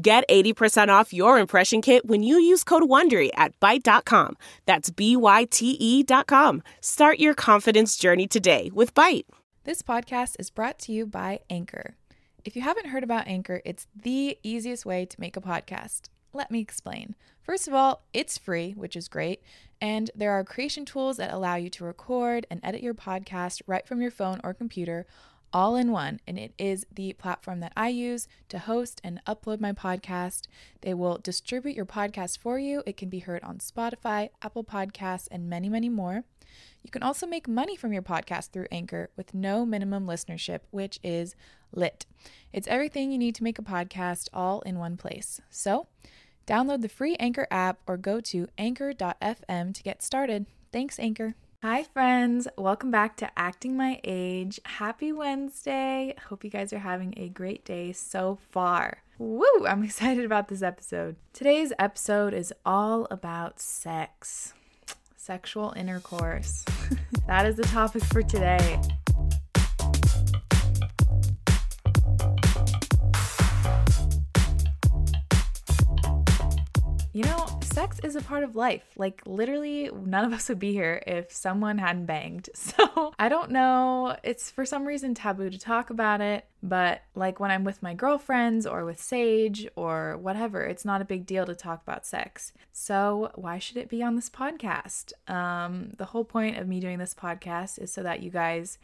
Get 80% off your impression kit when you use code WONDERY at Byte.com. That's B-Y-T-E dot com. Start your confidence journey today with Byte. This podcast is brought to you by Anchor. If you haven't heard about Anchor, it's the easiest way to make a podcast. Let me explain. First of all, it's free, which is great, and there are creation tools that allow you to record and edit your podcast right from your phone or computer all in one. And it is the platform that I use to host and upload my podcast. They will distribute your podcast for you. It can be heard on Spotify, Apple Podcasts, and many, many more. You can also make money from your podcast through Anchor with no minimum listenership, which is lit. It's everything you need to make a podcast all in one place. So, download the free Anchor app or go to anchor.fm to get started. Thanks, Anchor. Hi, friends. Welcome back to Acting My Age. Happy Wednesday. Hope you guys are having a great day so far. Woo! I'm excited about this episode. Today's episode is all about sex, sexual intercourse. that is the topic for today. You know, sex is a part of life. Like, literally, none of us would be here if someone hadn't banged. So, I don't know. It's for some reason taboo to talk about it, but like when I'm with my girlfriends or with Sage or whatever, it's not a big deal to talk about sex. So, why should it be on this podcast? Um, the whole point of me doing this podcast is so that you guys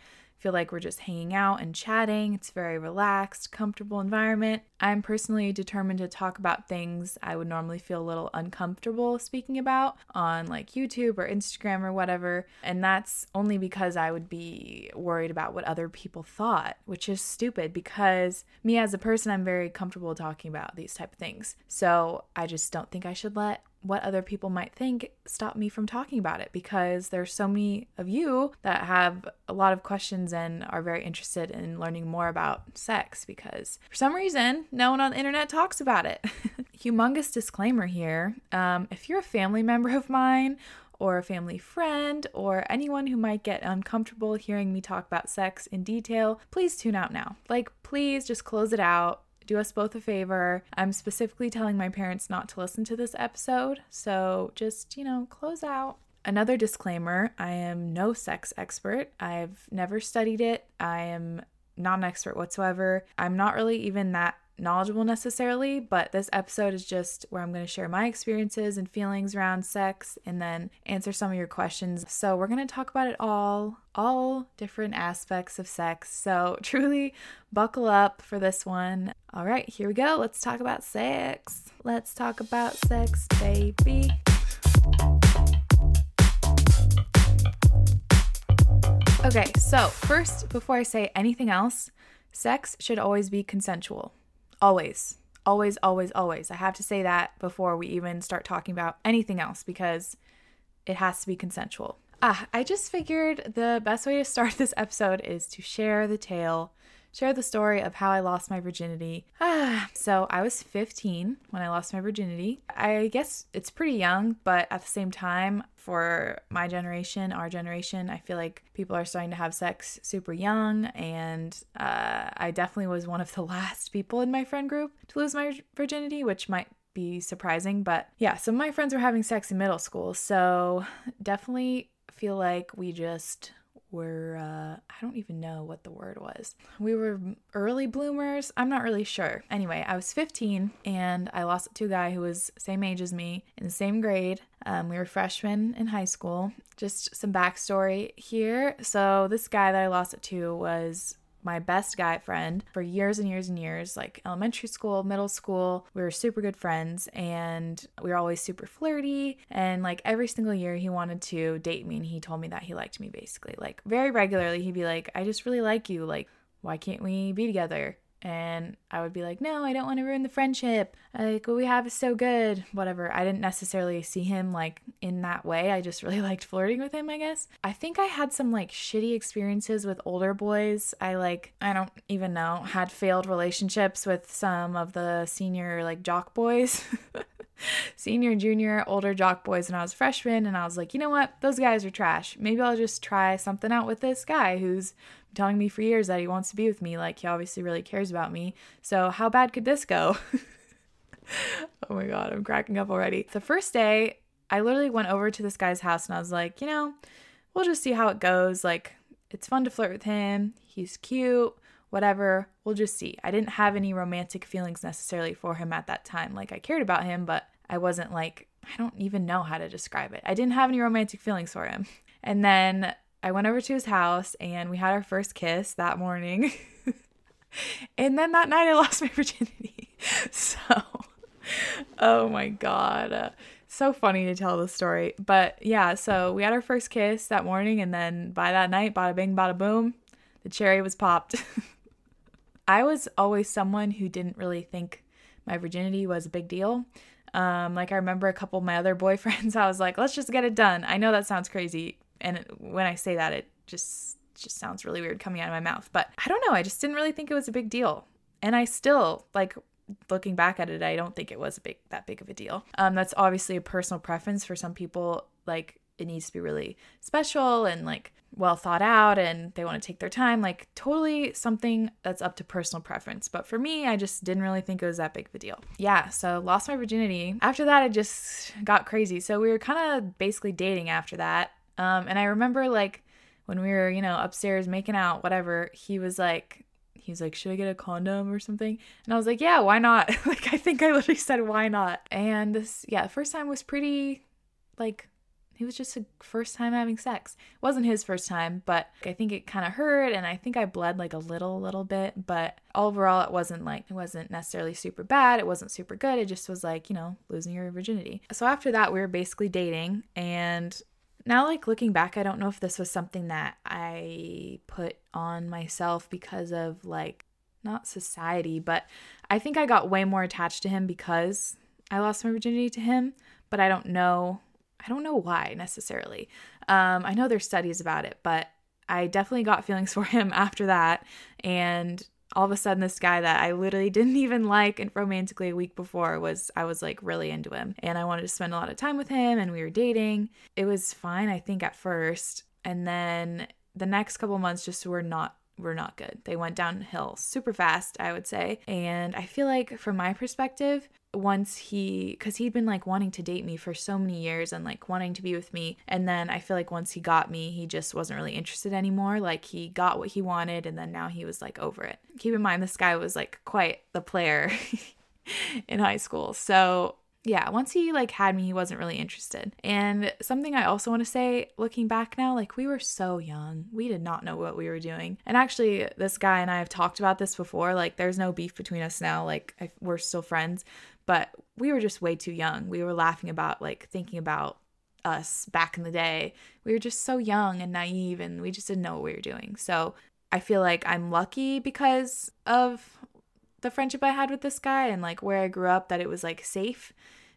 feel like we're just hanging out and chatting. It's a very relaxed, comfortable environment. I'm personally determined to talk about things I would normally feel a little uncomfortable speaking about on like YouTube or Instagram or whatever. And that's only because I would be worried about what other people thought, which is stupid because me as a person, I'm very comfortable talking about these type of things. So I just don't think I should let what other people might think stop me from talking about it because there's so many of you that have a lot of questions and are very interested in learning more about sex because for some reason no one on the internet talks about it. Humongous disclaimer here um, if you're a family member of mine or a family friend or anyone who might get uncomfortable hearing me talk about sex in detail, please tune out now. Like, please just close it out do us both a favor. I'm specifically telling my parents not to listen to this episode, so just, you know, close out. Another disclaimer I am no sex expert. I've never studied it. I am not an expert whatsoever. I'm not really even that knowledgeable necessarily, but this episode is just where I'm going to share my experiences and feelings around sex and then answer some of your questions. So, we're going to talk about it all, all different aspects of sex. So, truly buckle up for this one. All right, here we go. Let's talk about sex. Let's talk about sex, baby. Okay, so first, before I say anything else, sex should always be consensual. Always. Always, always, always. I have to say that before we even start talking about anything else because it has to be consensual. Ah, I just figured the best way to start this episode is to share the tale share the story of how I lost my virginity. Ah, so I was 15 when I lost my virginity. I guess it's pretty young, but at the same time, for my generation, our generation, I feel like people are starting to have sex super young. And uh, I definitely was one of the last people in my friend group to lose my virginity, which might be surprising. But yeah, some of my friends were having sex in middle school. So definitely feel like we just were uh, I don't even know what the word was. We were early bloomers. I'm not really sure. Anyway, I was 15 and I lost it to a guy who was same age as me in the same grade. Um, we were freshmen in high school. Just some backstory here. So this guy that I lost it to was my best guy friend for years and years and years, like elementary school, middle school. We were super good friends and we were always super flirty. And like every single year, he wanted to date me and he told me that he liked me basically. Like very regularly, he'd be like, I just really like you. Like, why can't we be together? And I would be like, no, I don't want to ruin the friendship. Like, what we have is so good. Whatever. I didn't necessarily see him like in that way. I just really liked flirting with him, I guess. I think I had some like shitty experiences with older boys. I like, I don't even know, had failed relationships with some of the senior like jock boys. senior, junior, older jock boys when I was freshman, and I was like, you know what? Those guys are trash. Maybe I'll just try something out with this guy who's telling me for years that he wants to be with me. Like, he obviously really cares about me. So, how bad could this go? oh my God, I'm cracking up already. The first day, I literally went over to this guy's house and I was like, you know, we'll just see how it goes. Like, it's fun to flirt with him. He's cute, whatever. We'll just see. I didn't have any romantic feelings necessarily for him at that time. Like, I cared about him, but I wasn't like, I don't even know how to describe it. I didn't have any romantic feelings for him. And then I went over to his house and we had our first kiss that morning. and then that night I lost my virginity. So, oh my God. So funny to tell the story. But yeah, so we had our first kiss that morning and then by that night, bada bing, bada boom, the cherry was popped. I was always someone who didn't really think my virginity was a big deal. Um, like I remember a couple of my other boyfriends, I was like, let's just get it done. I know that sounds crazy, and when I say that, it just just sounds really weird coming out of my mouth. But I don't know. I just didn't really think it was a big deal, and I still like looking back at it. I don't think it was a big that big of a deal. Um, that's obviously a personal preference for some people. Like it needs to be really special and like well thought out and they want to take their time like totally something that's up to personal preference but for me i just didn't really think it was that big of a deal yeah so lost my virginity after that i just got crazy so we were kind of basically dating after that um, and I remember like when we were, you know, upstairs making out, whatever, he was like, he was like, should I get a condom or something? And I was like, yeah, why not? like, I think I literally said, why not? And this, yeah, the first time was pretty, like, it was just a first time having sex. It wasn't his first time, but I think it kind of hurt and I think I bled like a little, little bit, but overall it wasn't like, it wasn't necessarily super bad. It wasn't super good. It just was like, you know, losing your virginity. So after that, we were basically dating and now like looking back i don't know if this was something that i put on myself because of like not society but i think i got way more attached to him because i lost my virginity to him but i don't know i don't know why necessarily. Um, i know there's studies about it but i definitely got feelings for him after that and all of a sudden this guy that I literally didn't even like and romantically a week before was I was like really into him and I wanted to spend a lot of time with him and we were dating. It was fine I think at first and then the next couple months just were not were not good. They went downhill super fast, I would say. And I feel like from my perspective, once he because he'd been like wanting to date me for so many years and like wanting to be with me and then i feel like once he got me he just wasn't really interested anymore. Like he got what he wanted and then now he was like over it. Keep in mind this guy was like quite the player in high school. So yeah, once he like had me, he wasn't really interested. And something I also want to say, looking back now, like we were so young. We did not know what we were doing. And actually, this guy and I have talked about this before. Like, there's no beef between us now. Like, I, we're still friends but we were just way too young. We were laughing about like thinking about us back in the day. We were just so young and naive and we just didn't know what we were doing. So I feel like I'm lucky because of the friendship I had with this guy and like where I grew up that it was like safe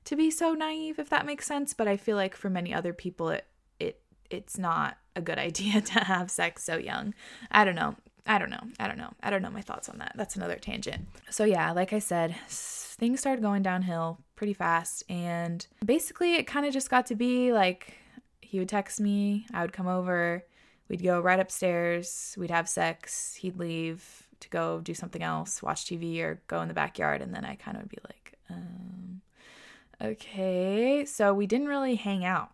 to be so naive if that makes sense, but I feel like for many other people it it it's not a good idea to have sex so young. I don't know. I don't know. I don't know. I don't know my thoughts on that. That's another tangent. So yeah, like I said, things started going downhill pretty fast. And basically, it kind of just got to be like he would text me, I would come over, we'd go right upstairs, we'd have sex, he'd leave to go do something else, watch TV or go in the backyard. And then I kind of would be like, um, okay. So we didn't really hang out.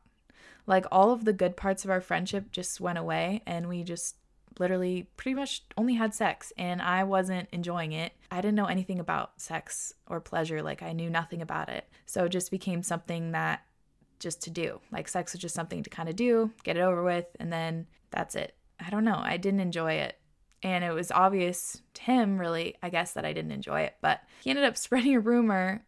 Like all of the good parts of our friendship just went away and we just literally pretty much only had sex and I wasn't enjoying it. I didn't know anything about sex or pleasure, like I knew nothing about it. So it just became something that just to do. Like sex was just something to kind of do, get it over with, and then that's it. I don't know. I didn't enjoy it. And it was obvious to him, really, I guess, that I didn't enjoy it. But he ended up spreading a rumor.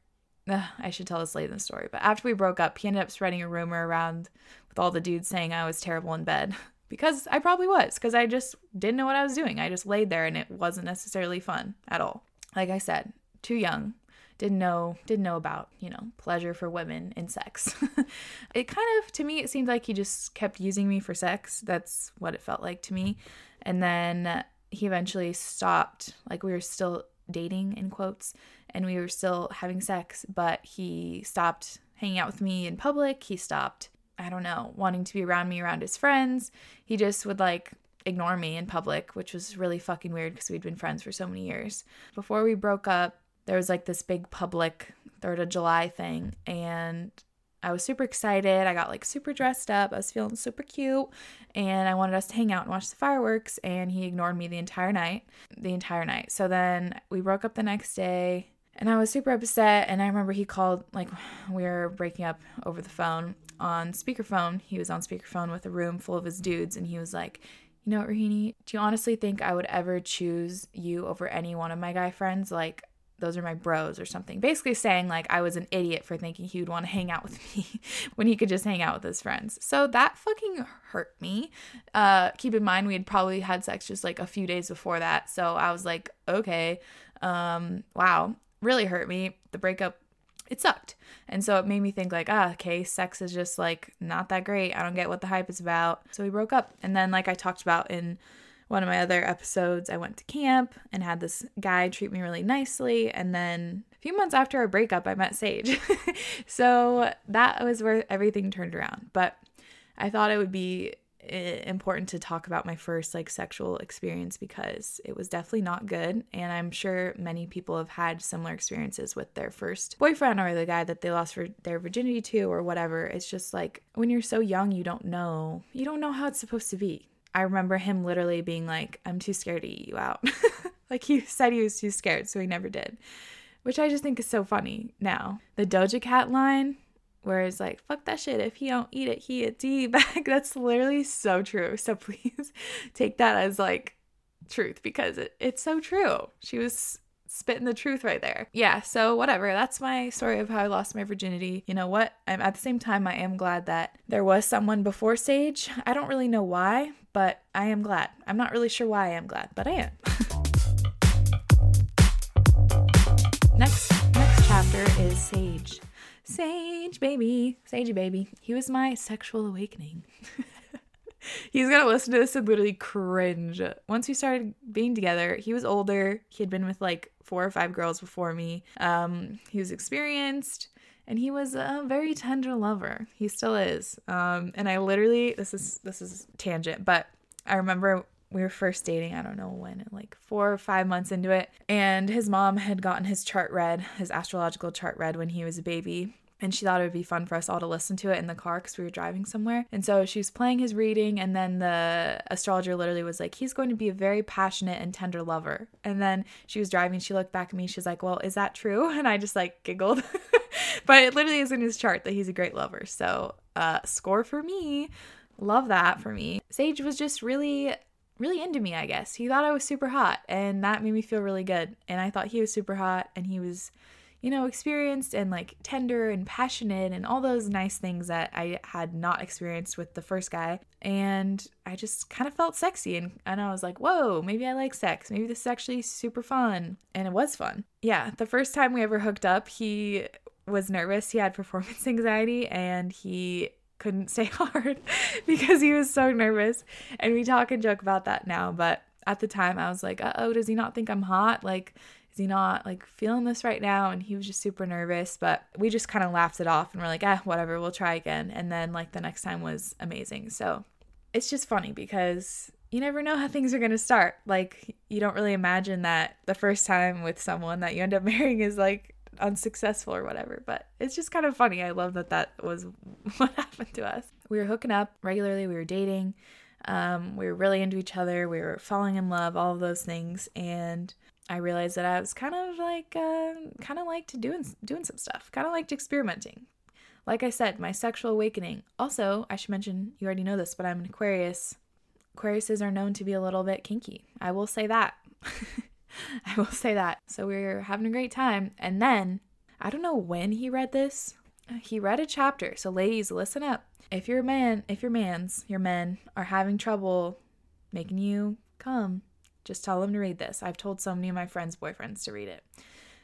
Ugh, I should tell this late in the story. But after we broke up, he ended up spreading a rumor around with all the dudes saying I was terrible in bed. because I probably was, because I just didn't know what I was doing. I just laid there and it wasn't necessarily fun at all. like I said, too young. Didn't know didn't know about, you know, pleasure for women in sex. it kind of to me it seemed like he just kept using me for sex. That's what it felt like to me. And then he eventually stopped. Like we were still dating in quotes and we were still having sex, but he stopped hanging out with me in public. He stopped, I don't know, wanting to be around me around his friends. He just would like ignore me in public, which was really fucking weird because we'd been friends for so many years. Before we broke up, there was like this big public 3rd of July thing and I was super excited. I got like super dressed up. I was feeling super cute and I wanted us to hang out and watch the fireworks and he ignored me the entire night. The entire night. So then we broke up the next day and I was super upset and I remember he called like we were breaking up over the phone on speakerphone. He was on speakerphone with a room full of his dudes and he was like, "You know what, Rohini? Do you honestly think I would ever choose you over any one of my guy friends? Like those are my bros or something. Basically saying like I was an idiot for thinking he would want to hang out with me when he could just hang out with his friends. So that fucking hurt me. Uh keep in mind we had probably had sex just like a few days before that. So I was like, okay, um wow, really hurt me. The breakup it sucked. And so it made me think like, ah, okay, sex is just like not that great. I don't get what the hype is about. So we broke up. And then like I talked about in one of my other episodes, I went to camp and had this guy treat me really nicely. And then a few months after our breakup, I met Sage. so that was where everything turned around. But I thought it would be important to talk about my first like sexual experience because it was definitely not good and i'm sure many people have had similar experiences with their first boyfriend or the guy that they lost their virginity to or whatever it's just like when you're so young you don't know you don't know how it's supposed to be I remember him literally being like, I'm too scared to eat you out. like he said he was too scared, so he never did. Which I just think is so funny now. The Doja Cat line, where it's like, fuck that shit. If he don't eat it, he a D bag. That's literally so true. So please take that as like truth because it, it's so true. She was spitting the truth right there. Yeah, so whatever. That's my story of how I lost my virginity. You know what? I'm at the same time I am glad that there was someone before Sage. I don't really know why, but I am glad. I'm not really sure why I am glad, but I am. next next chapter is Sage. Sage baby, Sage baby. He was my sexual awakening. He's gonna listen to this and literally cringe. Once we started being together, he was older. He had been with like four or five girls before me. Um, he was experienced and he was a very tender lover. He still is. Um, and I literally this is this is tangent, but I remember we were first dating, I don't know when, like four or five months into it. And his mom had gotten his chart read, his astrological chart read when he was a baby and she thought it would be fun for us all to listen to it in the car because we were driving somewhere. And so she was playing his reading, and then the astrologer literally was like, He's going to be a very passionate and tender lover. And then she was driving, she looked back at me, she's like, Well, is that true? And I just like giggled. but it literally is in his chart that he's a great lover. So, uh, score for me. Love that for me. Sage was just really really into me, I guess. He thought I was super hot, and that made me feel really good. And I thought he was super hot, and he was you know, experienced and like tender and passionate and all those nice things that I had not experienced with the first guy. And I just kind of felt sexy and, and I was like, whoa, maybe I like sex. Maybe this is actually super fun. And it was fun. Yeah, the first time we ever hooked up, he was nervous. He had performance anxiety and he couldn't say hard because he was so nervous. And we talk and joke about that now, but at the time I was like, oh, does he not think I'm hot? Like, is he not like feeling this right now? And he was just super nervous, but we just kind of laughed it off and we're like, ah, whatever, we'll try again. And then like the next time was amazing. So it's just funny because you never know how things are going to start. Like you don't really imagine that the first time with someone that you end up marrying is like unsuccessful or whatever, but it's just kind of funny. I love that that was what happened to us. We were hooking up regularly, we were dating. Um, we were really into each other. We were falling in love, all of those things. And I realized that I was kind of like, uh, kind of liked doing doing some stuff, kind of liked experimenting. Like I said, my sexual awakening. Also, I should mention you already know this, but I'm an Aquarius. Aquariuses are known to be a little bit kinky. I will say that. I will say that. So we are having a great time, and then I don't know when he read this. Uh, he read a chapter. So ladies, listen up. If your man, if your man's, your men are having trouble making you come, Just tell them to read this. I've told so many of my friends' boyfriends to read it.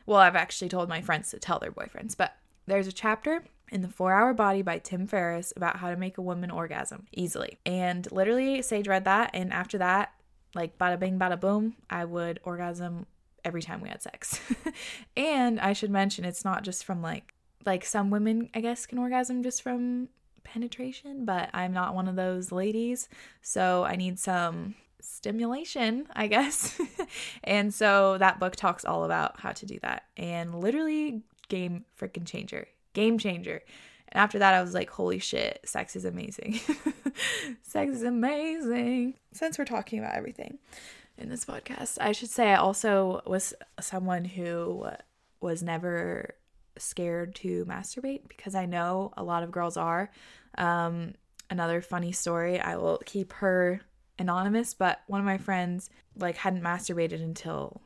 Well, I've actually told my friends to tell their boyfriends, but there's a chapter in The Four Hour Body by Tim Ferriss about how to make a woman orgasm easily. And literally, Sage read that, and after that, like bada bing, bada boom, I would orgasm every time we had sex. and I should mention, it's not just from like, like some women, I guess, can orgasm just from penetration, but I'm not one of those ladies. So I need some stimulation, I guess. and so that book talks all about how to do that. And literally, game freaking changer. Game changer. And after that, I was like, holy shit, sex is amazing. sex is amazing. Since we're talking about everything in this podcast, I should say I also was someone who was never scared to masturbate because I know a lot of girls are. Um, another funny story, I will keep her anonymous, but one of my friends like hadn't masturbated until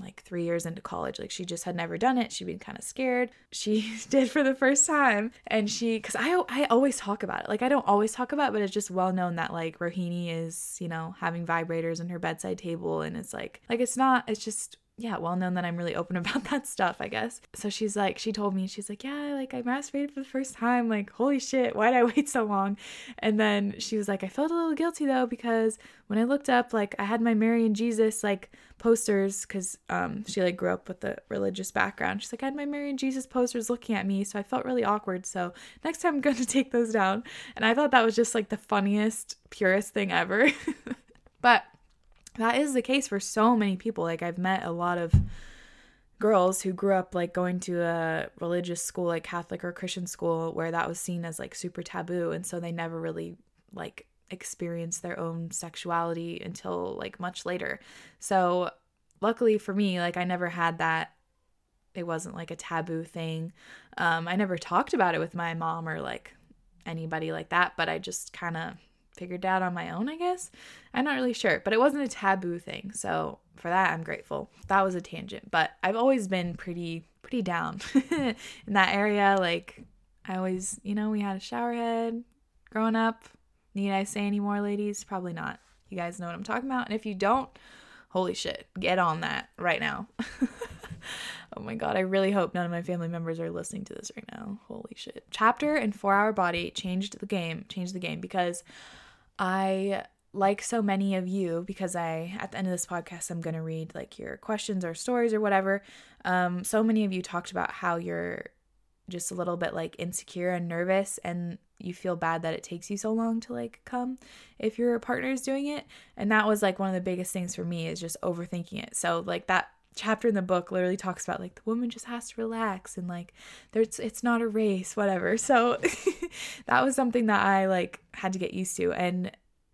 like three years into college. Like she just had never done it. She'd been kind of scared. She did for the first time. And she, cause I, I always talk about it. Like I don't always talk about it, but it's just well known that like Rohini is, you know, having vibrators in her bedside table. And it's like, like it's not, it's just yeah, well known that I'm really open about that stuff, I guess. So she's like, she told me, she's like, yeah, like I masturbated for the first time. Like, holy shit, why'd I wait so long? And then she was like, I felt a little guilty though, because when I looked up, like I had my Mary and Jesus like posters, because um, she like grew up with a religious background. She's like, I had my Mary and Jesus posters looking at me. So I felt really awkward. So next time I'm going to take those down. And I thought that was just like the funniest, purest thing ever. but that is the case for so many people. Like I've met a lot of girls who grew up like going to a religious school like Catholic or Christian school where that was seen as like super taboo and so they never really like experienced their own sexuality until like much later. So luckily for me like I never had that it wasn't like a taboo thing. Um I never talked about it with my mom or like anybody like that, but I just kind of figured out on my own, I guess. I'm not really sure, but it wasn't a taboo thing. So for that, I'm grateful. That was a tangent, but I've always been pretty, pretty down in that area. Like, I always, you know, we had a shower head growing up. Need I say any more, ladies? Probably not. You guys know what I'm talking about. And if you don't, holy shit, get on that right now. oh my god, I really hope none of my family members are listening to this right now. Holy shit. Chapter and 4 Hour Body changed the game, changed the game because I like so many of you because I at the end of this podcast I'm going to read like your questions or stories or whatever. Um so many of you talked about how you're just a little bit like insecure and nervous and you feel bad that it takes you so long to like come if your partner is doing it and that was like one of the biggest things for me is just overthinking it so like that chapter in the book literally talks about like the woman just has to relax and like there's it's not a race whatever. So that was something that i like had to get used to. And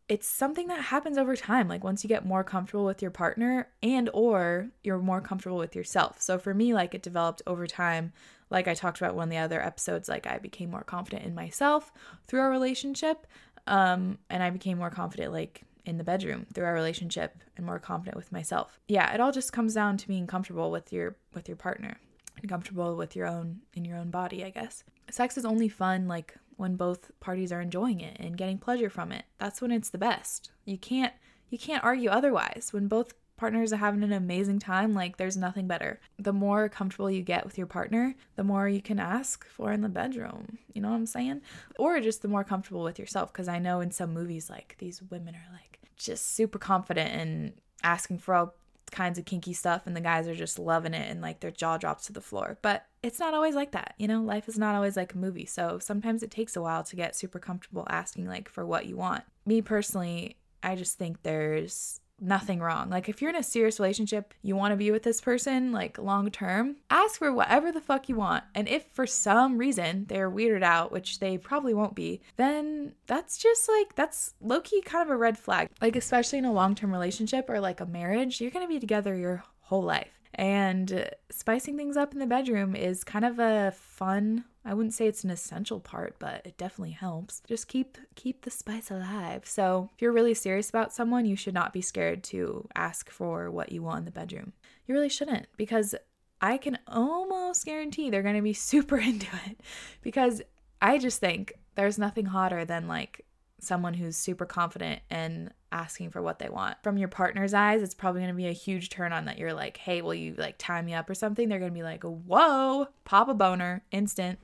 it's something that happens over time. Like once you get more comfortable with your partner and or you're more comfortable with yourself. So for me like it developed over time. Like i talked about one of the other episodes like i became more confident in myself through our relationship um and i became more confident like in the bedroom through our relationship and more confident with myself. Yeah, it all just comes down to being comfortable with your with your partner and comfortable with your own in your own body, I guess. Sex is only fun like when both parties are enjoying it and getting pleasure from it. That's when it's the best. You can't you can't argue otherwise. When both partners are having an amazing time, like there's nothing better. The more comfortable you get with your partner, the more you can ask for in the bedroom. You know what I'm saying? Or just the more comfortable with yourself. Because I know in some movies, like these women are like just super confident and asking for all kinds of kinky stuff, and the guys are just loving it and like their jaw drops to the floor. But it's not always like that. You know, life is not always like a movie. So sometimes it takes a while to get super comfortable asking like for what you want. Me personally, I just think there's nothing wrong. Like if you're in a serious relationship, you want to be with this person like long term, ask for whatever the fuck you want. And if for some reason they're weirded out, which they probably won't be, then that's just like that's low key kind of a red flag. Like especially in a long-term relationship or like a marriage, you're going to be together your whole life. And spicing things up in the bedroom is kind of a fun I wouldn't say it's an essential part, but it definitely helps. Just keep keep the spice alive. So, if you're really serious about someone, you should not be scared to ask for what you want in the bedroom. You really shouldn't because I can almost guarantee they're going to be super into it because I just think there's nothing hotter than like someone who's super confident and asking for what they want. From your partner's eyes, it's probably going to be a huge turn on that you're like, "Hey, will you like tie me up or something?" They're going to be like, "Whoa, pop a boner, instant."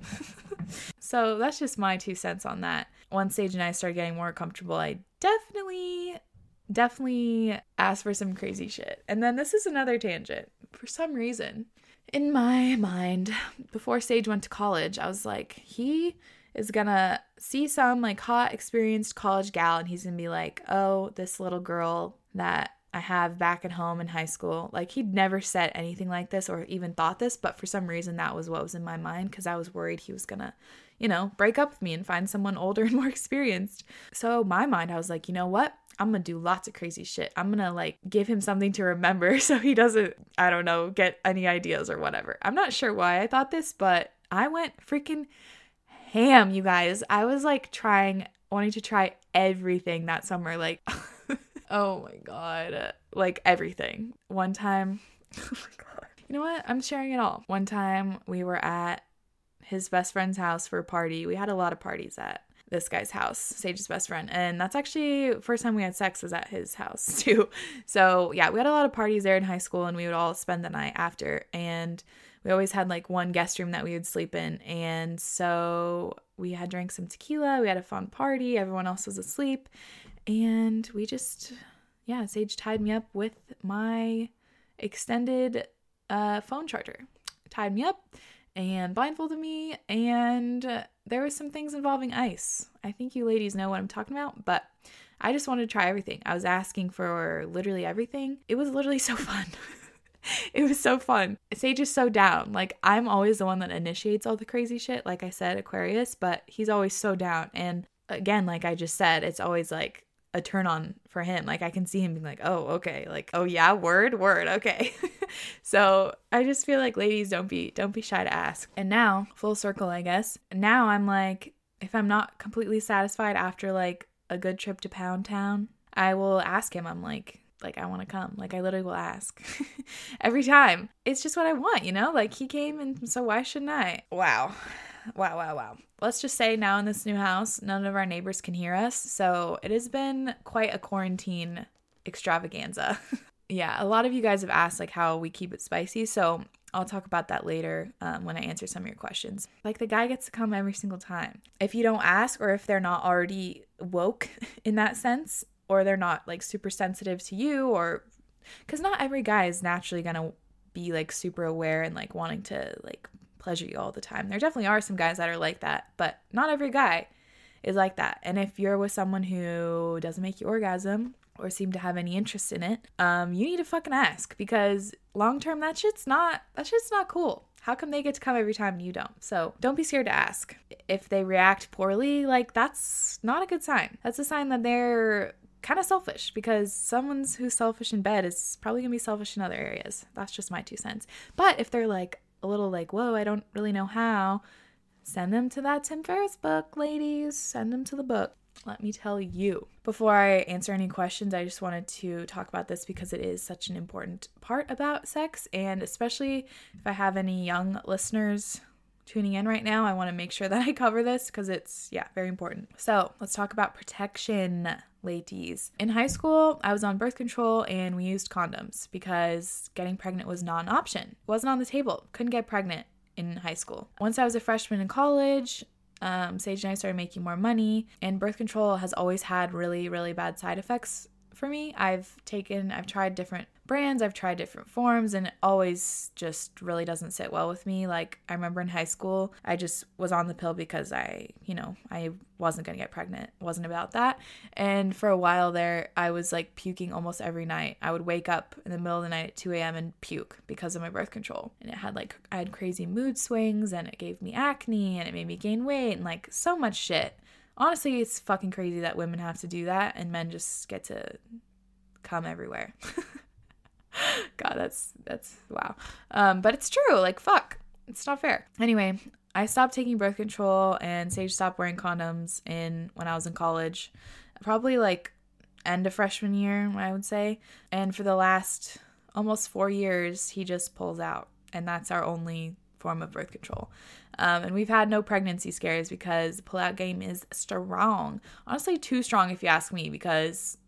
so, that's just my two cents on that. Once Sage and I started getting more comfortable, I definitely definitely asked for some crazy shit. And then this is another tangent. For some reason, in my mind, before Sage went to college, I was like, he is gonna see some like hot, experienced college gal, and he's gonna be like, oh, this little girl that I have back at home in high school. Like, he'd never said anything like this or even thought this, but for some reason, that was what was in my mind because I was worried he was gonna, you know, break up with me and find someone older and more experienced. So, my mind, I was like, you know what? I'm gonna do lots of crazy shit. I'm gonna like give him something to remember so he doesn't, I don't know, get any ideas or whatever. I'm not sure why I thought this, but I went freaking ham, you guys. I was like trying, wanting to try everything that summer. Like, oh my God. Like everything. One time, oh my God. You know what? I'm sharing it all. One time we were at his best friend's house for a party. We had a lot of parties at this guy's house, Sage's best friend. And that's actually first time we had sex was at his house too. So yeah, we had a lot of parties there in high school and we would all spend the night after. And we always had like one guest room that we would sleep in. And so we had drank some tequila, we had a fun party, everyone else was asleep. And we just, yeah, Sage tied me up with my extended uh, phone charger. Tied me up and blindfolded me, and there was some things involving ice. I think you ladies know what I'm talking about, but I just wanted to try everything. I was asking for literally everything. It was literally so fun. it was so fun. Sage is so down. Like I'm always the one that initiates all the crazy shit, like I said, Aquarius, but he's always so down. And again, like I just said, it's always like a turn on for him. Like I can see him being like, "Oh, okay." Like, "Oh yeah, word, word, okay." so, I just feel like ladies don't be don't be shy to ask. And now, full circle, I guess. Now I'm like if I'm not completely satisfied after like a good trip to Pound Town, I will ask him. I'm like, like I want to come. Like I literally will ask every time. It's just what I want, you know? Like he came and so why shouldn't I? Wow. Wow, wow, wow. Let's just say now in this new house, none of our neighbors can hear us. So it has been quite a quarantine extravaganza. yeah, a lot of you guys have asked like how we keep it spicy. So I'll talk about that later um, when I answer some of your questions. Like the guy gets to come every single time. If you don't ask or if they're not already woke in that sense, or they're not like super sensitive to you or because not every guy is naturally gonna be like super aware and like wanting to like pleasure you all the time. There definitely are some guys that are like that, but not every guy is like that. And if you're with someone who doesn't make you orgasm or seem to have any interest in it, um, you need to fucking ask because long term that shit's not that shit's not cool. How come they get to come every time and you don't? So don't be scared to ask. If they react poorly, like that's not a good sign. That's a sign that they're kind of selfish because someone's who's selfish in bed is probably gonna be selfish in other areas. That's just my two cents. But if they're like a little like, whoa, I don't really know how, send them to that Tim Ferriss book, ladies. Send them to the book. Let me tell you. Before I answer any questions, I just wanted to talk about this because it is such an important part about sex. And especially if I have any young listeners tuning in right now, I want to make sure that I cover this because it's, yeah, very important. So let's talk about protection ladies. In high school, I was on birth control and we used condoms because getting pregnant was not an option. It wasn't on the table. Couldn't get pregnant in high school. Once I was a freshman in college, um, Sage and I started making more money, and birth control has always had really, really bad side effects for me. I've taken, I've tried different brands, I've tried different forms, and it always just really doesn't sit well with me. Like, I remember in high school, I just was on the pill because I, you know, I wasn't gonna get pregnant. Wasn't about that. And for a while there, I was like puking almost every night. I would wake up in the middle of the night at 2 a.m. and puke because of my birth control. And it had like, I had crazy mood swings, and it gave me acne, and it made me gain weight, and like so much shit honestly, it's fucking crazy that women have to do that and men just get to come everywhere. God, that's that's wow. Um, but it's true. Like fuck, it's not fair. Anyway, I stopped taking birth control and Sage stopped wearing condoms in when I was in college, probably like end of freshman year, I would say. And for the last almost four years, he just pulls out, and that's our only form of birth control. Um, and we've had no pregnancy scares because the pullout game is strong. Honestly, too strong if you ask me, because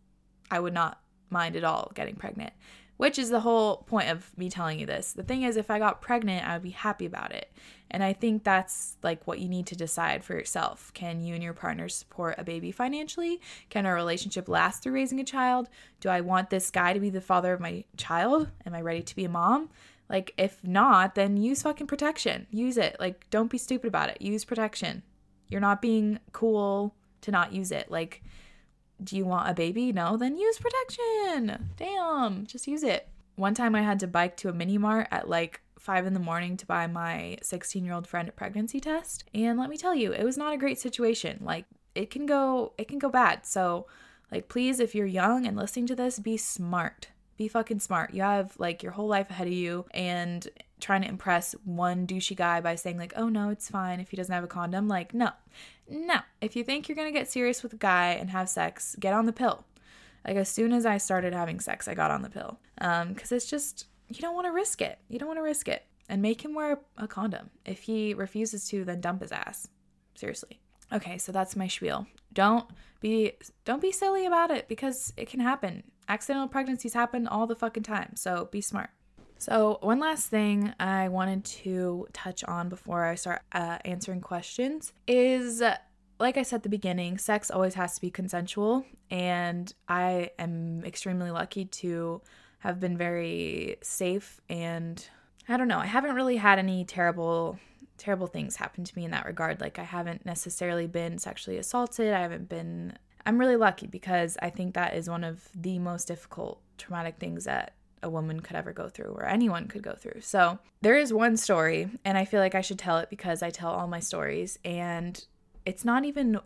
I would not mind at all getting pregnant, which is the whole point of me telling you this. The thing is, if I got pregnant, I would be happy about it. And I think that's like what you need to decide for yourself. Can you and your partner support a baby financially? Can our relationship last through raising a child? Do I want this guy to be the father of my child? Am I ready to be a mom? Like, if not, then use fucking protection. Use it. Like, don't be stupid about it. Use protection. You're not being cool to not use it. Like, do you want a baby? No, then use protection. Damn, just use it. One time I had to bike to a mini mart at like five in the morning to buy my 16 year old friend a pregnancy test. And let me tell you, it was not a great situation. Like, it can go, it can go bad. So, like, please, if you're young and listening to this, be smart be fucking smart. You have like your whole life ahead of you and trying to impress one douchey guy by saying like, "Oh no, it's fine if he doesn't have a condom." Like, no. No. If you think you're going to get serious with a guy and have sex, get on the pill. Like as soon as I started having sex, I got on the pill. Um cuz it's just you don't want to risk it. You don't want to risk it. And make him wear a condom. If he refuses to, then dump his ass. Seriously. Okay, so that's my spiel. Don't be don't be silly about it because it can happen. Accidental pregnancies happen all the fucking time. So be smart. So, one last thing I wanted to touch on before I start uh, answering questions is like I said at the beginning, sex always has to be consensual. And I am extremely lucky to have been very safe. And I don't know, I haven't really had any terrible terrible things happen to me in that regard. Like, I haven't necessarily been sexually assaulted. I haven't been. I'm really lucky because I think that is one of the most difficult traumatic things that a woman could ever go through or anyone could go through. So, there is one story, and I feel like I should tell it because I tell all my stories, and it's not even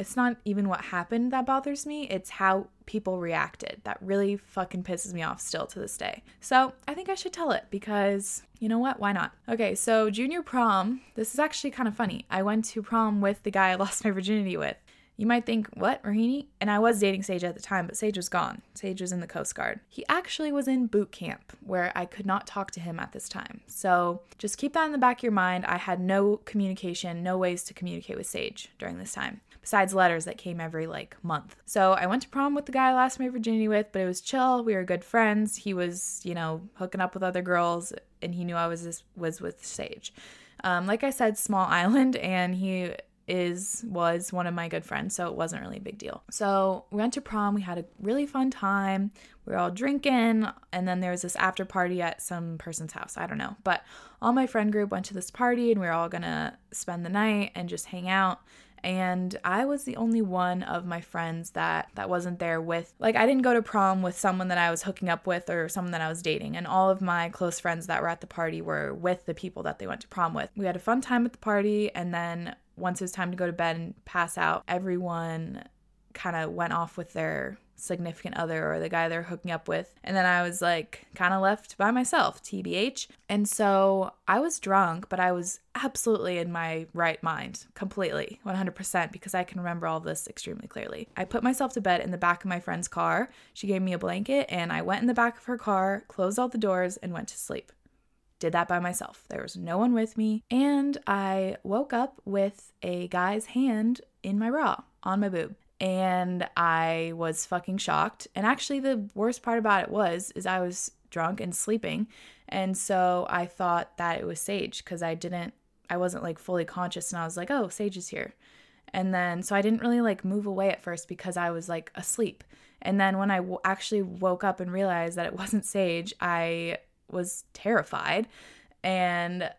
it's not even what happened that bothers me, it's how people reacted. That really fucking pisses me off still to this day. So I think I should tell it because you know what? Why not? Okay, so junior prom, this is actually kind of funny. I went to prom with the guy I lost my virginity with. You might think, what, Rohini? And I was dating Sage at the time, but Sage was gone. Sage was in the Coast Guard. He actually was in boot camp where I could not talk to him at this time. So just keep that in the back of your mind. I had no communication, no ways to communicate with Sage during this time besides letters that came every like month. So I went to prom with the guy I lost my virginity with, but it was chill. We were good friends. He was, you know, hooking up with other girls, and he knew I was was with Sage. Um, like I said, small island, and he is was one of my good friends, so it wasn't really a big deal. So we went to prom. We had a really fun time. We were all drinking, and then there was this after party at some person's house. I don't know, but all my friend group went to this party, and we were all gonna spend the night and just hang out and I was the only one of my friends that that wasn't there with like I didn't go to prom with someone that I was hooking up with or someone that I was dating and all of my close friends that were at the party were with the people that they went to prom with. We had a fun time at the party and then once it was time to go to bed and pass out, everyone kind of went off with their significant other or the guy they're hooking up with. And then I was like kind of left by myself, TBH. And so I was drunk, but I was absolutely in my right mind, completely, 100%, because I can remember all this extremely clearly. I put myself to bed in the back of my friend's car. She gave me a blanket, and I went in the back of her car, closed all the doors, and went to sleep. Did that by myself. There was no one with me. And I woke up with a guy's hand in my bra on my boob and I was fucking shocked. And actually the worst part about it was is I was drunk and sleeping. And so I thought that it was Sage cuz I didn't I wasn't like fully conscious and I was like, "Oh, Sage is here." And then so I didn't really like move away at first because I was like asleep. And then when I w- actually woke up and realized that it wasn't Sage, I was terrified and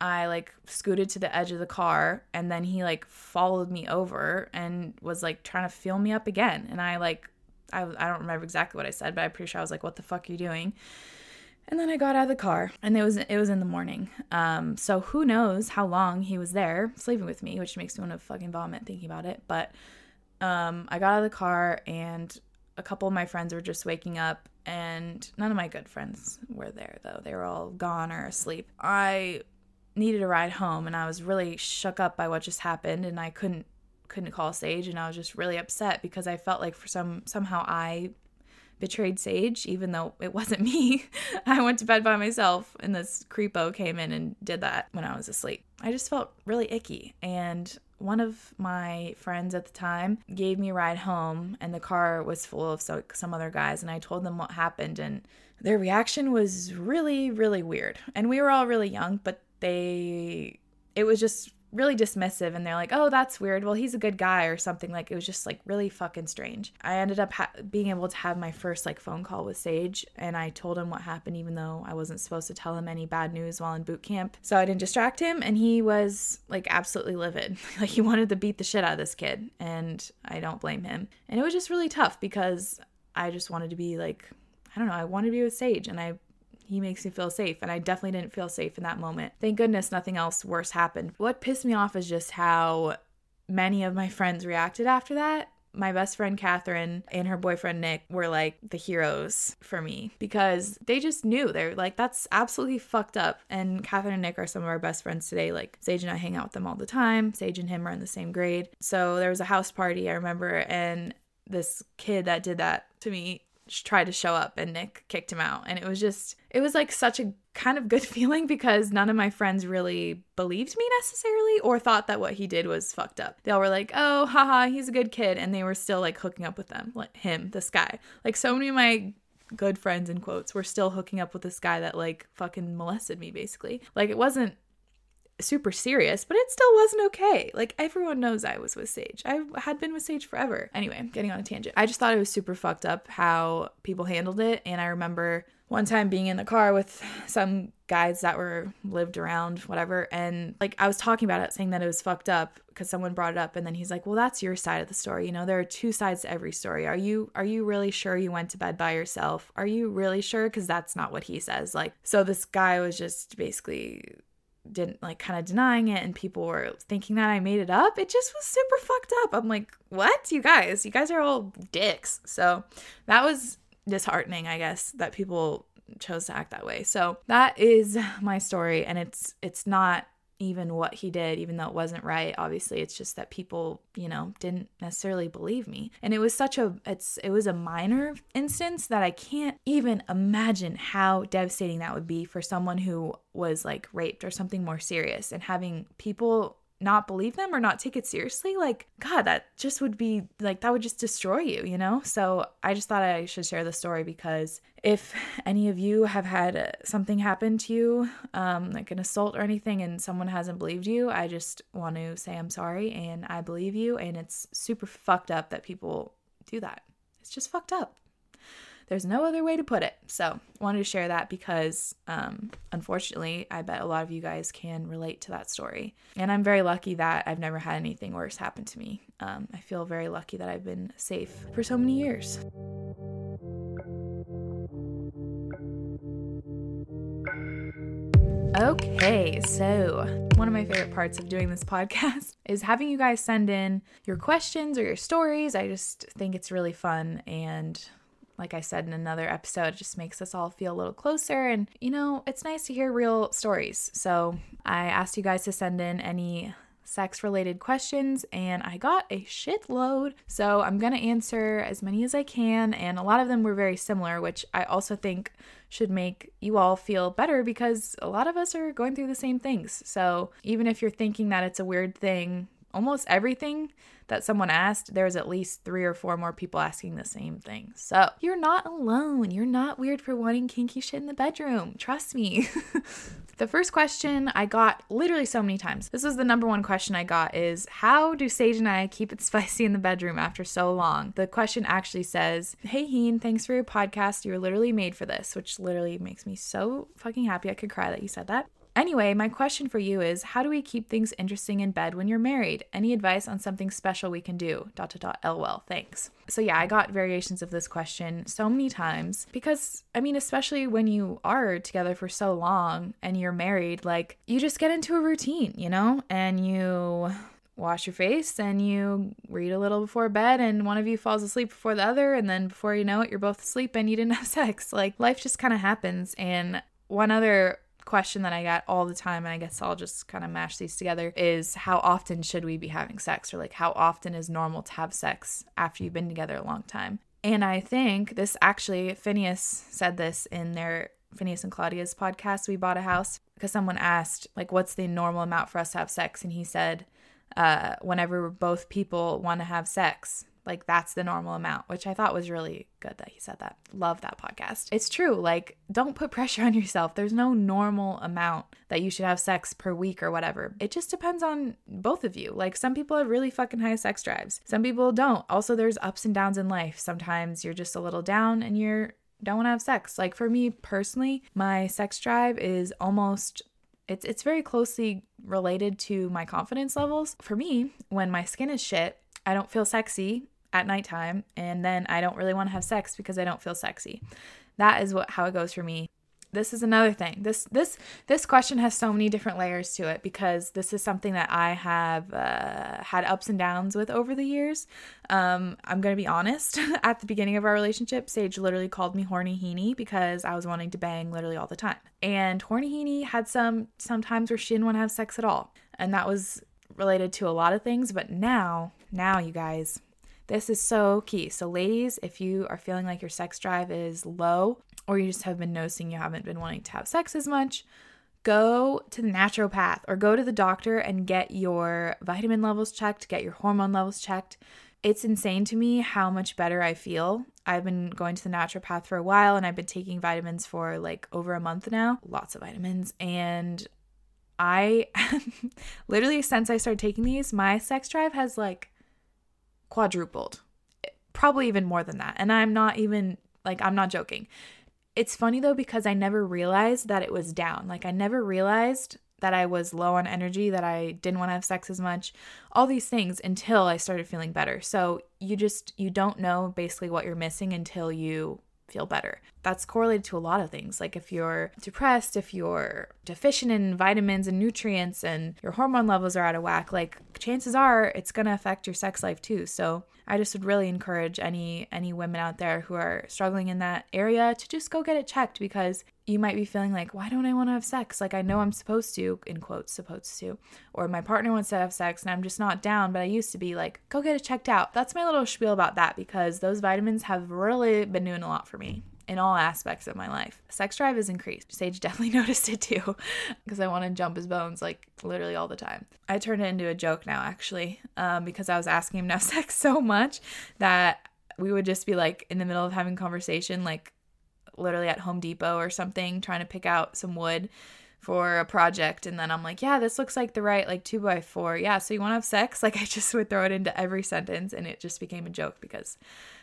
I like scooted to the edge of the car and then he like followed me over and was like trying to feel me up again. And I like, I, I don't remember exactly what I said, but I'm pretty sure I was like, what the fuck are you doing? And then I got out of the car and it was it was in the morning. Um, so who knows how long he was there sleeping with me, which makes me want to fucking vomit thinking about it. But um, I got out of the car and a couple of my friends were just waking up and none of my good friends were there though. They were all gone or asleep. I needed a ride home and I was really shook up by what just happened and I couldn't couldn't call Sage and I was just really upset because I felt like for some somehow I betrayed Sage, even though it wasn't me. I went to bed by myself, and this creepo came in and did that when I was asleep. I just felt really icky. And one of my friends at the time gave me a ride home, and the car was full of so, some other guys. And I told them what happened, and their reaction was really, really weird. And we were all really young, but they, it was just really dismissive and they're like, "Oh, that's weird. Well, he's a good guy or something." Like it was just like really fucking strange. I ended up ha- being able to have my first like phone call with Sage and I told him what happened even though I wasn't supposed to tell him any bad news while in boot camp. So I didn't distract him and he was like absolutely livid. like he wanted to beat the shit out of this kid and I don't blame him. And it was just really tough because I just wanted to be like I don't know, I wanted to be with Sage and I he makes me feel safe. And I definitely didn't feel safe in that moment. Thank goodness nothing else worse happened. What pissed me off is just how many of my friends reacted after that. My best friend Catherine and her boyfriend Nick were like the heroes for me because they just knew. They're like, that's absolutely fucked up. And Catherine and Nick are some of our best friends today. Like, Sage and I hang out with them all the time. Sage and him are in the same grade. So there was a house party, I remember, and this kid that did that to me tried to show up and Nick kicked him out. And it was just, it was like such a kind of good feeling because none of my friends really believed me necessarily or thought that what he did was fucked up. They all were like, oh, haha, he's a good kid. And they were still like hooking up with them, like him, this guy. Like so many of my good friends in quotes were still hooking up with this guy that like fucking molested me basically. Like it wasn't super serious, but it still wasn't okay. Like everyone knows I was with Sage. I had been with Sage forever. Anyway, getting on a tangent. I just thought it was super fucked up how people handled it. And I remember one time being in the car with some guys that were lived around, whatever. And like I was talking about it, saying that it was fucked up because someone brought it up. And then he's like, well, that's your side of the story. You know, there are two sides to every story. Are you, are you really sure you went to bed by yourself? Are you really sure? Because that's not what he says. Like, so this guy was just basically didn't like kind of denying it and people were thinking that I made it up. It just was super fucked up. I'm like, what? You guys, you guys are all dicks. So that was disheartening, I guess, that people chose to act that way. So that is my story and it's it's not even what he did, even though it wasn't right. Obviously, it's just that people, you know, didn't necessarily believe me. And it was such a it's it was a minor instance that I can't even imagine how devastating that would be for someone who was like raped or something more serious and having people not believe them or not take it seriously, like, God, that just would be like, that would just destroy you, you know? So I just thought I should share the story because if any of you have had something happen to you, um, like an assault or anything, and someone hasn't believed you, I just want to say I'm sorry and I believe you. And it's super fucked up that people do that. It's just fucked up. There's no other way to put it. So, I wanted to share that because um, unfortunately, I bet a lot of you guys can relate to that story. And I'm very lucky that I've never had anything worse happen to me. Um, I feel very lucky that I've been safe for so many years. Okay, so one of my favorite parts of doing this podcast is having you guys send in your questions or your stories. I just think it's really fun and like I said in another episode, it just makes us all feel a little closer. And, you know, it's nice to hear real stories. So I asked you guys to send in any sex related questions and I got a shitload. So I'm to answer as many as I can. And a lot of them were very similar, which I also think should make you all feel better because a lot of us are going through the same things. So even if you're thinking that it's a weird thing, almost everything that someone asked, there's at least three or four more people asking the same thing. So you're not alone. You're not weird for wanting kinky shit in the bedroom. Trust me. the first question I got literally so many times. This is the number one question I got is how do Sage and I keep it spicy in the bedroom after so long? The question actually says, Hey Heen, thanks for your podcast. You're literally made for this, which literally makes me so fucking happy. I could cry that you said that. Anyway, my question for you is how do we keep things interesting in bed when you're married? Any advice on something special we can do? Dot dot dot lol. Thanks. So yeah, I got variations of this question so many times because I mean, especially when you are together for so long and you're married, like you just get into a routine, you know? And you wash your face and you read a little before bed and one of you falls asleep before the other and then before you know it you're both asleep and you didn't have sex like life just kind of happens and one other question that I get all the time, and I guess I'll just kind of mash these together, is how often should we be having sex? Or like, how often is normal to have sex after you've been together a long time? And I think this actually, Finneas said this in their Finneas and Claudia's podcast, We Bought a House, because someone asked, like, what's the normal amount for us to have sex? And he said, uh, whenever both people want to have sex, like that's the normal amount, which I thought was really good that he said that. Love that podcast. It's true. Like, don't put pressure on yourself. There's no normal amount that you should have sex per week or whatever. It just depends on both of you. Like, some people have really fucking high sex drives, some people don't. Also, there's ups and downs in life. Sometimes you're just a little down and you're don't want to have sex. Like for me personally, my sex drive is almost it's it's very closely related to my confidence levels. For me, when my skin is shit, I don't feel sexy at nighttime and then I don't really want to have sex because I don't feel sexy. That is what how it goes for me. This is another thing. This this this question has so many different layers to it because this is something that I have uh, had ups and downs with over the years. Um, I'm gonna be honest. At the beginning of our relationship, Sage literally called me horny heenie because I was wanting to bang literally all the time. And horny heenie had some some times where she didn't want to have sex at all, and that was related to a lot of things. But now, now you guys, this is so key. So, ladies, if you are feeling like your sex drive is low or you just have been noticing you haven't been wanting to have sex as much, go to the naturopath or go to the doctor and get your vitamin levels checked, get your hormone levels checked. It's insane to me how much better I feel. I've been going to the naturopath for a while and I've been taking vitamins for like over a month now. Lots of vitamins. And I literally, since I started taking these, my sex drive has like quadrupled, probably even more than that. And I'm not even like, I'm not joking. It's funny though, because I never realized that it was down. Like, I never realized that I was low on energy, that I didn't want to have sex as much, all these things until I started feeling better. So, you just, you don't know basically what you're missing until you feel better. That's correlated to a lot of things. Like if you're depressed, if you're deficient in vitamins and nutrients and your hormone levels are out of whack, like chances are it's going to affect your sex life too. So I just would really encourage any any women out there who are struggling in that area to just go get it checked because you might be feeling like, why don't I want to have sex? Like I know I'm supposed to, in quotes, supposed to, or my partner wants to have sex and I'm just not down, but I used to be like, go get it checked out. That's my little spiel about that because those vitamins have really been doing a lot for me in all aspects of my life. Sex drive has increased. Sage definitely noticed it too because I want to jump his bones like literally all the time. I turned it into a joke now actually um, because I was asking him have sex so much that we would just be like in the middle of having conversation like literally at Home Depot or something trying to pick out some wood for a project and then I'm like, yeah, this looks like the right like two by four. Yeah, so you want to have sex? Like I just would throw it into every sentence and it just became a joke because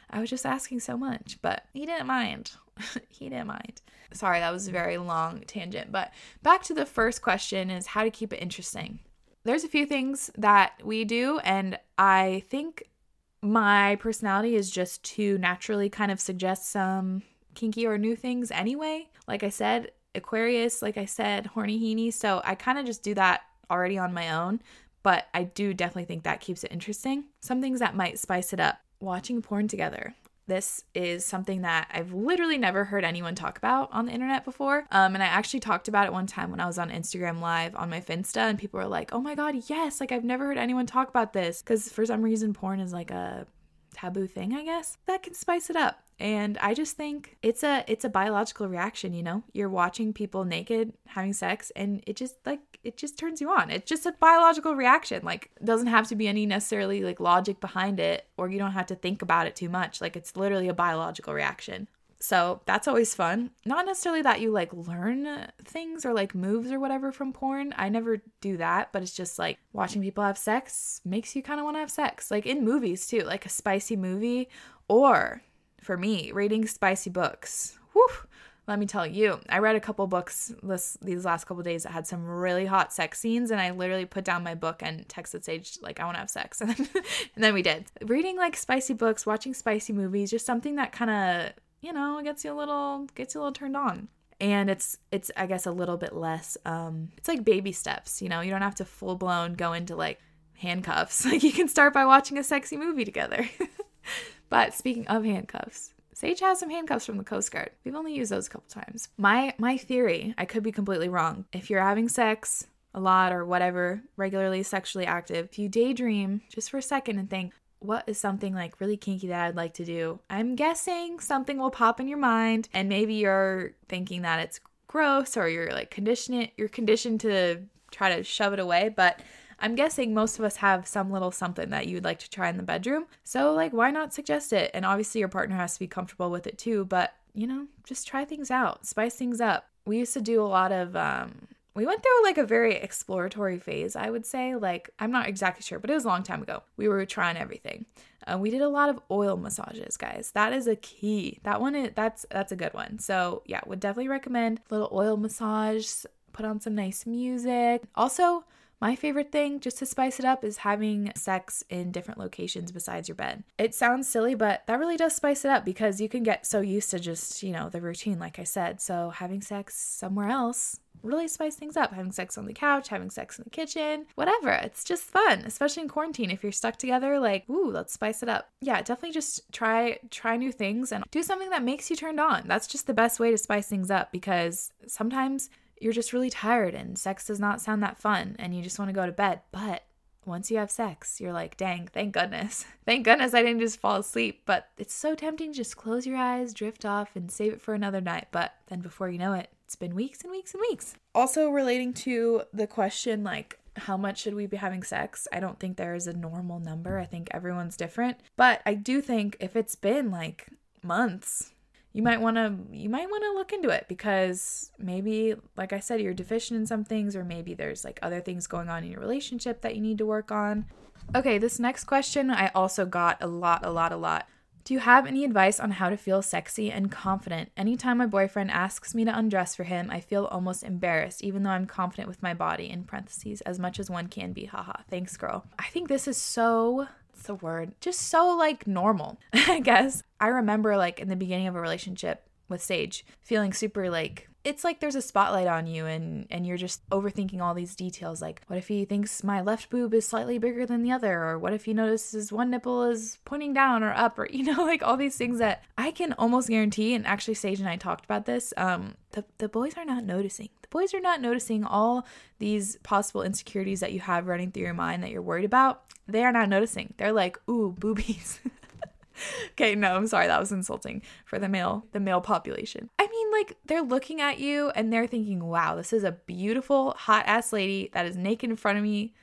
I was just asking so much, but he didn't mind. he didn't mind. Sorry, that was a very long tangent, but back to the first question is how to keep it interesting. There's a few things that we do and I think my personality is just to naturally kind of suggest some kinky or new things anyway. Like I said, Aquarius, like I said, horny heeny. So I kind of just do that already on my own. But I do definitely think that keeps it interesting. Some things that might spice it up watching porn together. This is something that I've literally never heard anyone talk about on the internet before. Um, and I actually talked about it one time when I was on Instagram Live on my Finsta, and people were like, oh my God, yes, like I've never heard anyone talk about this. Because for some reason, porn is like a taboo thing, I guess. That can spice it up. And I just think it's a it's a biological reaction, you know? You're watching people naked having sex and it just like it just turns you on. It's just a biological reaction. Like doesn't have to be any necessarily like logic behind it or you don't have to think about it too much. Like it's literally a biological reaction. So that's always fun. Not necessarily that you like learn things or like moves or whatever from porn. I never do that, but it's just like watching people have sex makes you kind of want to have sex. Like in movies too, like a spicy movie or for me, reading spicy books. Whew, let me tell you, I read a couple books this these last couple days that had some really hot sex scenes, and I literally put down my book and texted Sage like I want to have sex, and then, and then we did. Reading like spicy books, watching spicy movies, just something that kind of you know, gets you a little gets you a little turned on. And it's it's I guess a little bit less um it's like baby steps, you know. You don't have to full blown go into like handcuffs. Like you can start by watching a sexy movie together. but speaking of handcuffs, Sage has some handcuffs from the Coast Guard. We've only used those a couple times. My my theory, I could be completely wrong. If you're having sex a lot or whatever, regularly sexually active, if you daydream just for a second and think, what is something like really kinky that I'd like to do? I'm guessing something will pop in your mind and maybe you're thinking that it's gross or you're like conditioned you're conditioned to try to shove it away, but I'm guessing most of us have some little something that you'd like to try in the bedroom. So like why not suggest it? And obviously your partner has to be comfortable with it too, but you know, just try things out, spice things up. We used to do a lot of um we went through like a very exploratory phase, I would say. Like, I'm not exactly sure, but it was a long time ago. We were trying everything. Uh, we did a lot of oil massages, guys. That is a key. That one is that's that's a good one. So yeah, would definitely recommend little oil massage. Put on some nice music. Also, my favorite thing, just to spice it up, is having sex in different locations besides your bed. It sounds silly, but that really does spice it up because you can get so used to just, you know, the routine, like I said. So having sex somewhere else really spice things up. Having sex on the couch, having sex in the kitchen, whatever. It's just fun, especially in quarantine. If you're stuck together, like, ooh, let's spice it up. Yeah, definitely just try try new things and do something that makes you turned on. That's just the best way to spice things up because sometimes you're just really tired and sex does not sound that fun and you just want to go to bed. But once you have sex, you're like, dang, thank goodness. Thank goodness I didn't just fall asleep. But it's so tempting to just close your eyes, drift off, and save it for another night. But then before you know it, it's been weeks and weeks and weeks. Also, relating to the question, like, how much should we be having sex? I don't think there is a normal number. I think everyone's different. But I do think if it's been like months, you might want to you might want to look into it because maybe like I said you're deficient in some things or maybe there's like other things going on in your relationship that you need to work on. Okay, this next question I also got a lot a lot a lot. Do you have any advice on how to feel sexy and confident? Anytime my boyfriend asks me to undress for him, I feel almost embarrassed, even though I'm confident with my body, in parentheses, as much as one can be. Haha. Thanks, girl. I think this is so what's the word? Just so like normal, I guess. I remember like in the beginning of a relationship with Sage feeling super like it's like there's a spotlight on you and and you're just overthinking all these details like what if he thinks my left boob is slightly bigger than the other? Or what if he notices one nipple is pointing down or up? Or you know like all these things that I can almost guarantee and actually Sage and I talked about this um the the boys are not noticing. The boys are not noticing all these possible insecurities that you have running through your mind that you're worried about. They are not noticing. They're like ooh boobies okay, no, I'm sorry. That was insulting for the male, the male population. I mean, like they're looking at you and they're thinking, "Wow, this is a beautiful hot ass lady that is naked in front of me.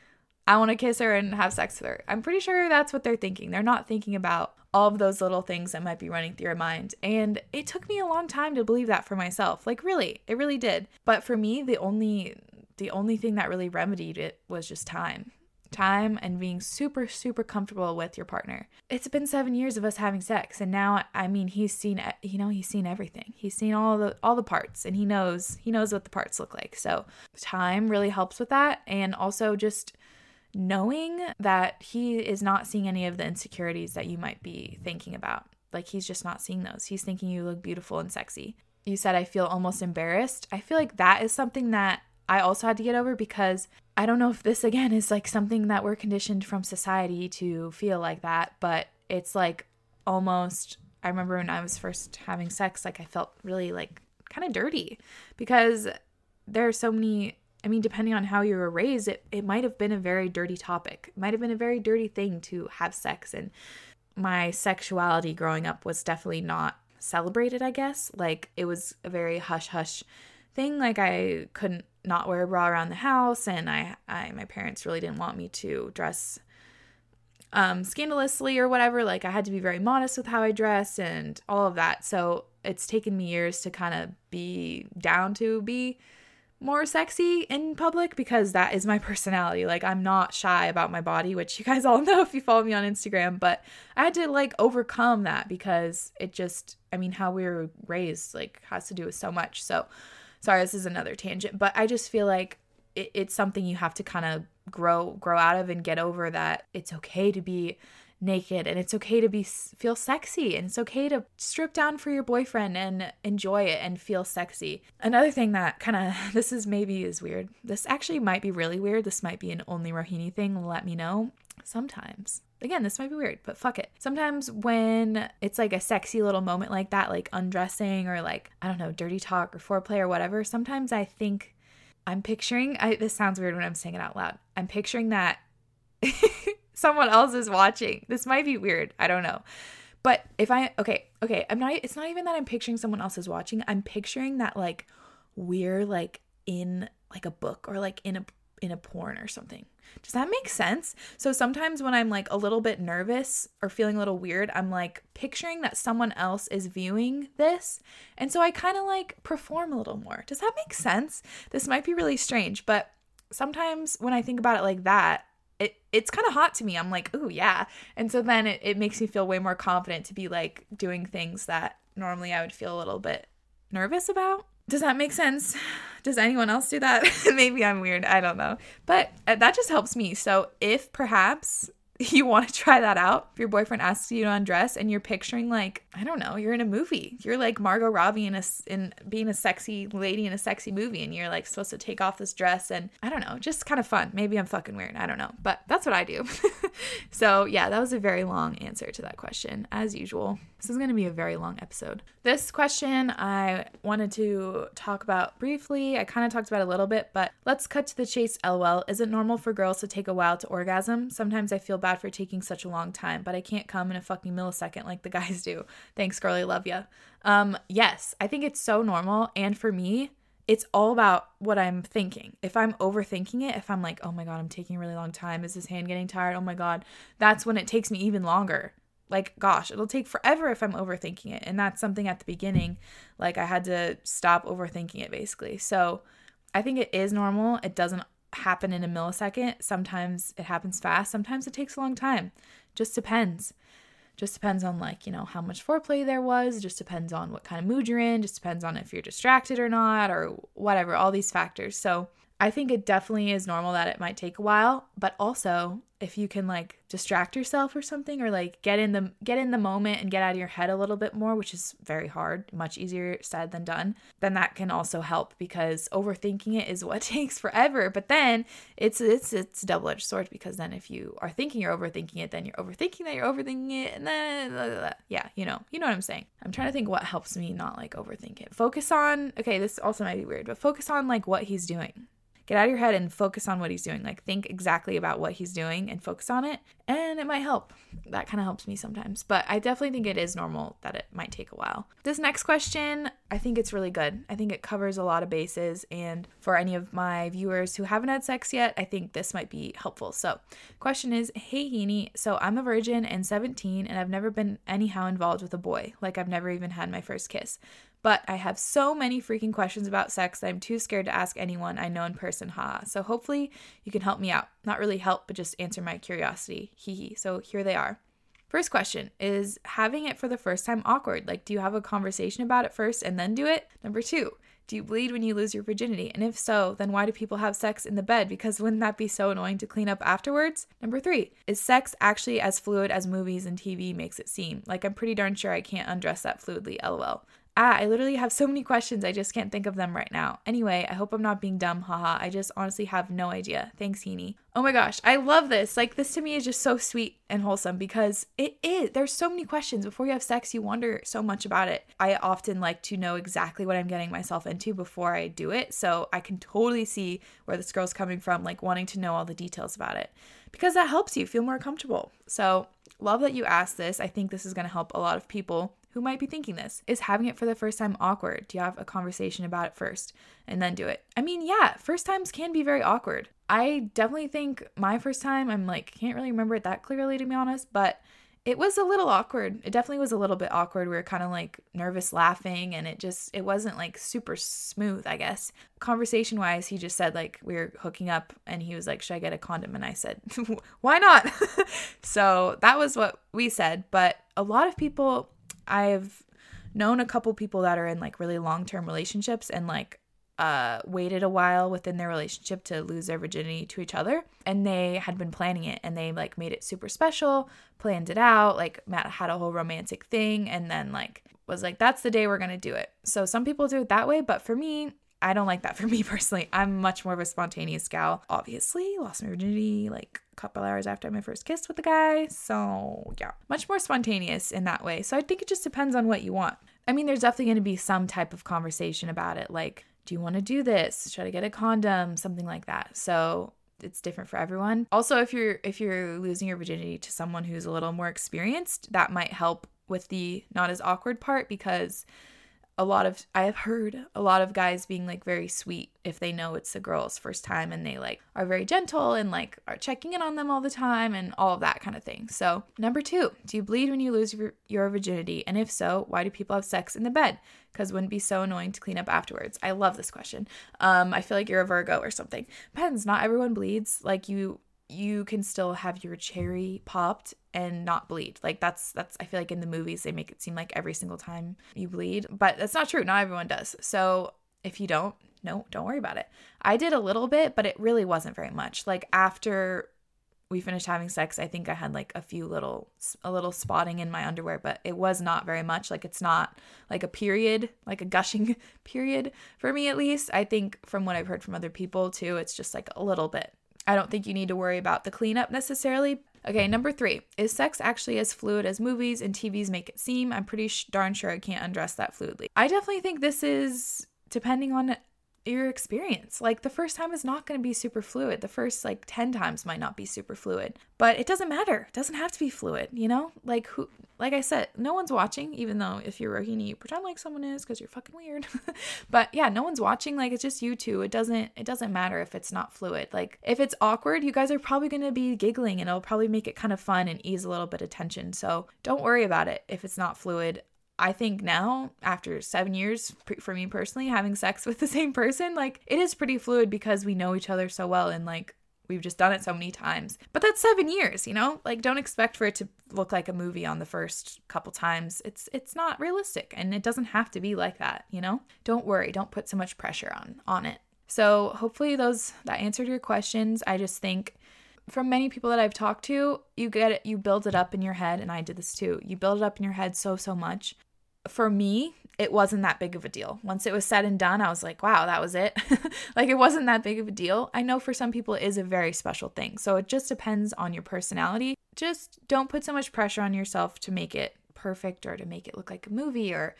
I want to kiss her and have sex with her." I'm pretty sure that's what they're thinking. They're not thinking about all of those little things that might be running through your mind. And it took me a long time to believe that for myself. Like really, it really did. But for me, the only the only thing that really remedied it was just time time and being super, super comfortable with your partner. It's been seven years of us having sex, and now I mean he's seen you know he's seen everything. He's seen all the all the parts, and he knows he knows what the parts look like. So time really helps with that, and also just knowing that he is not seeing any of the insecurities that you might be thinking about. Like he's just not seeing those. He's thinking you look beautiful and sexy. You said I feel almost embarrassed. I feel like that is something that I also had to get over because I don't know if this again is like something that we're conditioned from society to feel like that, but it's like almost I remember when I was first having sex like I felt really like kind of dirty because there are so many I mean depending on how you were raised it it might have been a very dirty topic. It might have been a very dirty thing to have sex and my sexuality growing up was definitely not celebrated, I guess. Like it was a very hush hush thing like I couldn't not wear a bra around the house and I, I my parents really didn't want me to dress um scandalously or whatever like I had to be very modest with how I dress and all of that. So it's taken me years to kind of be down to be more sexy in public because that is my personality. Like I'm not shy about my body which you guys all know if you follow me on Instagram but I had to like overcome that because it just I mean how we were raised like has to do with so much. So sorry this is another tangent but i just feel like it, it's something you have to kind of grow grow out of and get over that it's okay to be naked and it's okay to be feel sexy and it's okay to strip down for your boyfriend and enjoy it and feel sexy. Another thing that kind of this is maybe is weird. This actually might be really weird. This might be an only Rohini thing. Let me know. Sometimes again, this might be weird, but fuck it. Sometimes when it's like a sexy little moment like that, like undressing or like, I don't know, dirty talk or foreplay or whatever, sometimes I think I'm picturing, I, this sounds weird when I'm saying it out loud. I'm picturing that someone else is watching. This might be weird. I don't know. But if I okay, okay, I'm not it's not even that I'm picturing someone else is watching. I'm picturing that like we're like in like a book or like in a in a porn or something. Does that make sense? So sometimes when I'm like a little bit nervous or feeling a little weird, I'm like picturing that someone else is viewing this. And so I kind of like perform a little more. Does that make sense? This might be really strange, but sometimes when I think about it like that, it it's kind of hot to me. I'm like, "Ooh, yeah." And so then it, it makes me feel way more confident to be like doing things that normally I would feel a little bit nervous about. Does that make sense? Does anyone else do that? Maybe I'm weird. I don't know. But uh, that just helps me. So if perhaps you want to try that out. If your boyfriend asks you to undress and you're picturing like, I don't know, you're in a movie. You're like Margot Robbie in a in being a sexy lady in a sexy movie and you're like supposed to take off this dress and I don't know, just kind of fun. Maybe I'm fucking weird. I don't know. But that's what I do. so, yeah, that was a very long answer to that question as usual. This is going to be a very long episode. This question I wanted to talk about briefly. I kind of talked about a little bit, but let's cut to the chase. LOL. Is it normal for girls to take a while to orgasm? Sometimes I feel bad for taking such a long time, but I can't come in a fucking millisecond like the guys do. Thanks, girly. Love ya. Um, yes, I think it's so normal. And for me, it's all about what I'm thinking. If I'm overthinking it, if I'm like, oh my God, I'm taking a really long time, is this hand getting tired? Oh my God, that's when it takes me even longer like gosh it'll take forever if i'm overthinking it and that's something at the beginning like i had to stop overthinking it basically so i think it is normal it doesn't happen in a millisecond sometimes it happens fast sometimes it takes a long time. Just depends. Just depends on like you know how much foreplay there was just depends on what kind of mood you're in just depends on if you're distracted or not or whatever all these factors. So I think it definitely is normal that it might take a while, but also if you can like distract yourself or something or like get in the get in the moment and get out of your head a little bit more, which is very hard, much easier said than done, then that can also help because overthinking it is what takes forever. But then it's it's it's double-edged sword because then if you are thinking you're overthinking it, then you're overthinking that you're overthinking it and then blah, blah, blah. yeah, you know, you know what I'm saying. I'm trying to think what helps me not like overthink it. Focus on okay, this also might be weird, but focus on like what he's doing get out of your head and focus on what he's doing. Like think exactly about what he's doing and focus on it, and it might help. That kind of helps me sometimes, but I definitely think it is normal that it might take a while. This next question, I think it's really good. I think it covers a lot of bases, and for any of my viewers who haven't had sex yet, I think this might be helpful. So, question is, "Hey Heaney, so I'm a virgin and 17 and I've never been anyhow involved with a boy. Like I've never even had my first kiss. But I have so many freaking questions about sex that I'm too scared to ask anyone I know in person, Ha. So hopefully you can help me out. Not really help, but just answer my curiosity. Hee hee. So here they are. First question is having it for the first time awkward? Like, do you have a conversation about it first and then do it? Number two, do you bleed when you lose your virginity? And if so, then why do people have sex in the bed? Because wouldn't that be so annoying to clean up afterwards? Number three, is sex actually as fluid as movies and TV makes it seem? Like, I'm pretty darn sure I can't undress that fluidly, lol. Ah, I literally have so many questions. I just can't think of them right now. Anyway, I hope I'm not being dumb. Haha. I just honestly have no idea. Thanks, Heaney. Oh my gosh, I love this. Like, this to me is just so sweet and wholesome because it is. There's so many questions. Before you have sex, you wonder so much about it. I often like to know exactly what I'm getting myself into before I do it. So I can totally see where this girl's coming from, like wanting to know all the details about it because that helps you feel more comfortable. So, love that you asked this. I think this is going to help a lot of people who might be thinking this. Is having it for the first time awkward? Do you have a conversation about it first and then do it? I mean, yeah, first times can be very awkward. I definitely think my first time, I'm like, can't really remember it that clearly to be honest, but it was a little awkward. It definitely was a little bit awkward. We were kind of like nervous laughing and it just it wasn't like super smooth, I guess. Conversation wise, he just said like we were hooking up and he was like, "Should I get a condom?" And I said, "Why not?" so, that was what we said, but a lot of people I've known a couple people that are in like really long-term relationships and like uh waited a while within their relationship to lose their virginity to each other and they had been planning it and they like made it super special planned it out like matt had a whole romantic thing and then like was like that's the day we're gonna do it so some people do it that way but for me I don't like that for me personally. I'm much more of a spontaneous gal. Obviously, lost my virginity like couple hours after my first kiss with the guy. So, yeah, much more spontaneous in that way. So, I think it just depends on what you want. I mean, there's definitely going to be some type of conversation about it. Like, do you want to do this? Should I get a condom? Something like that. So, it's different for everyone. Also, if you're if you're losing your virginity to someone who's a little more experienced, that might help with the not as awkward part because a lot of I have heard a lot of guys being like very sweet if they know it's the girl's first time and they like are very gentle and like are checking in on them all the time and all of that kind of thing. So, number 2, do you bleed when you lose your, your virginity? And if so, why do people have sex in the bed? Cuz wouldn't be so annoying to clean up afterwards. I love this question. Um I feel like you're a Virgo or something. Depends, not everyone bleeds. Like you you can still have your cherry popped and not bleed. Like that's that's I feel like in the movies they make it seem like every single time you bleed, but that's not true. Not everyone does. So if you don't, no, don't worry about it. I did a little bit, but it really wasn't very much. Like after we finished having sex, I think I had like a few little a little spotting in my underwear, but it was not very much. Like it's not like a period, like a gushing period for me at least. I think from what I've heard from other people too, it's just like a little bit I don't think you need to worry about the cleanup necessarily. Okay, number three is sex actually as fluid as movies and TVs make it seem? I'm pretty sh- darn sure I can't undress that fluidly. I definitely think this is depending on your experience. Like the first time is not going to be super fluid. The first like 10 times might not be super fluid. But it doesn't matter. It doesn't have to be fluid, you know? Like who like I said, no one's watching even though if you're Rohini, you pretend like someone is cuz you're fucking weird. but yeah, no one's watching. Like it's just you two. It doesn't it doesn't matter if it's not fluid. Like if it's awkward, you guys are probably going to be giggling and it'll probably make it kind of fun and ease a little bit of tension. So don't worry about it if it's not fluid. I think now, after seven years, for me personally, having sex with the same person, like it is pretty fluid because we know each other so well and like we've just done it so many times. But that's seven years, you know? Like don't expect for it to look like a movie on the first couple times. It's it's not realistic and it doesn't have to be like that, you know? Don't worry, don't put so much pressure on on it. So hopefully those that answered your questions. I just think from many people that I've talked to, you get it, you build it up in your head, and I did this too. You build it up in your head so, so much. For me, it wasn't that big of a deal. Once it was said and done, I was like, wow, that was it. like, it wasn't that big of a deal. I know for some people it is a very special thing. So it just depends on your personality. Just don't put so much pressure on yourself to make it perfect or to make it look like a movie or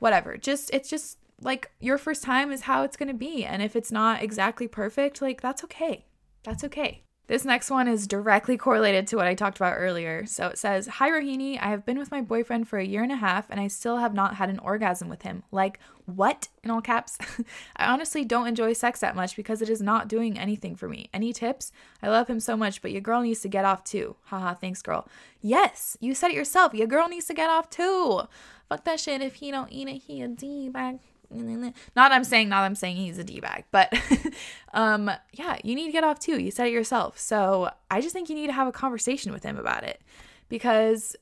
whatever. Just, it's just like your first time is how it's going to be. And if it's not exactly perfect, like, that's okay. That's okay. This next one is directly correlated to what I talked about earlier. So it says, Hi Rohini, I have been with my boyfriend for a year and a half and I still have not had an orgasm with him. Like, what? In all caps. I honestly don't enjoy sex that much because it is not doing anything for me. Any tips? I love him so much, but your girl needs to get off too. Haha, thanks, girl. Yes, you said it yourself. Your girl needs to get off too. Fuck that shit. If he don't eat it, he a D-bag. Not I'm saying not I'm saying he's a D-bag, but um yeah, you need to get off too. You said it yourself. So I just think you need to have a conversation with him about it because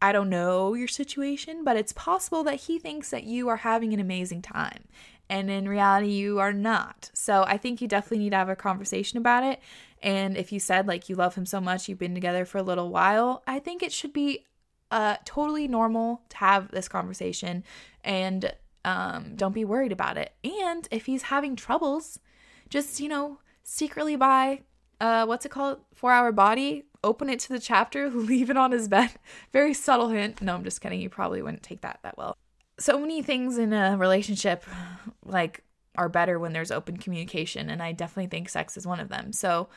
I don't know your situation, but it's possible that he thinks that you are having an amazing time. And in reality, you are not. So I think you definitely need to have a conversation about it. And if you said like you love him so much, you've been together for a little while, I think it should be uh, totally normal to have this conversation and um, don't be worried about it. And if he's having troubles, just, you know, secretly buy, uh, what's it called? Four Hour Body, open it to the chapter, leave it on his bed. Very subtle hint. No, I'm just kidding. You probably wouldn't take that that well. So many things in a relationship, like, are better when there's open communication. And I definitely think sex is one of them. So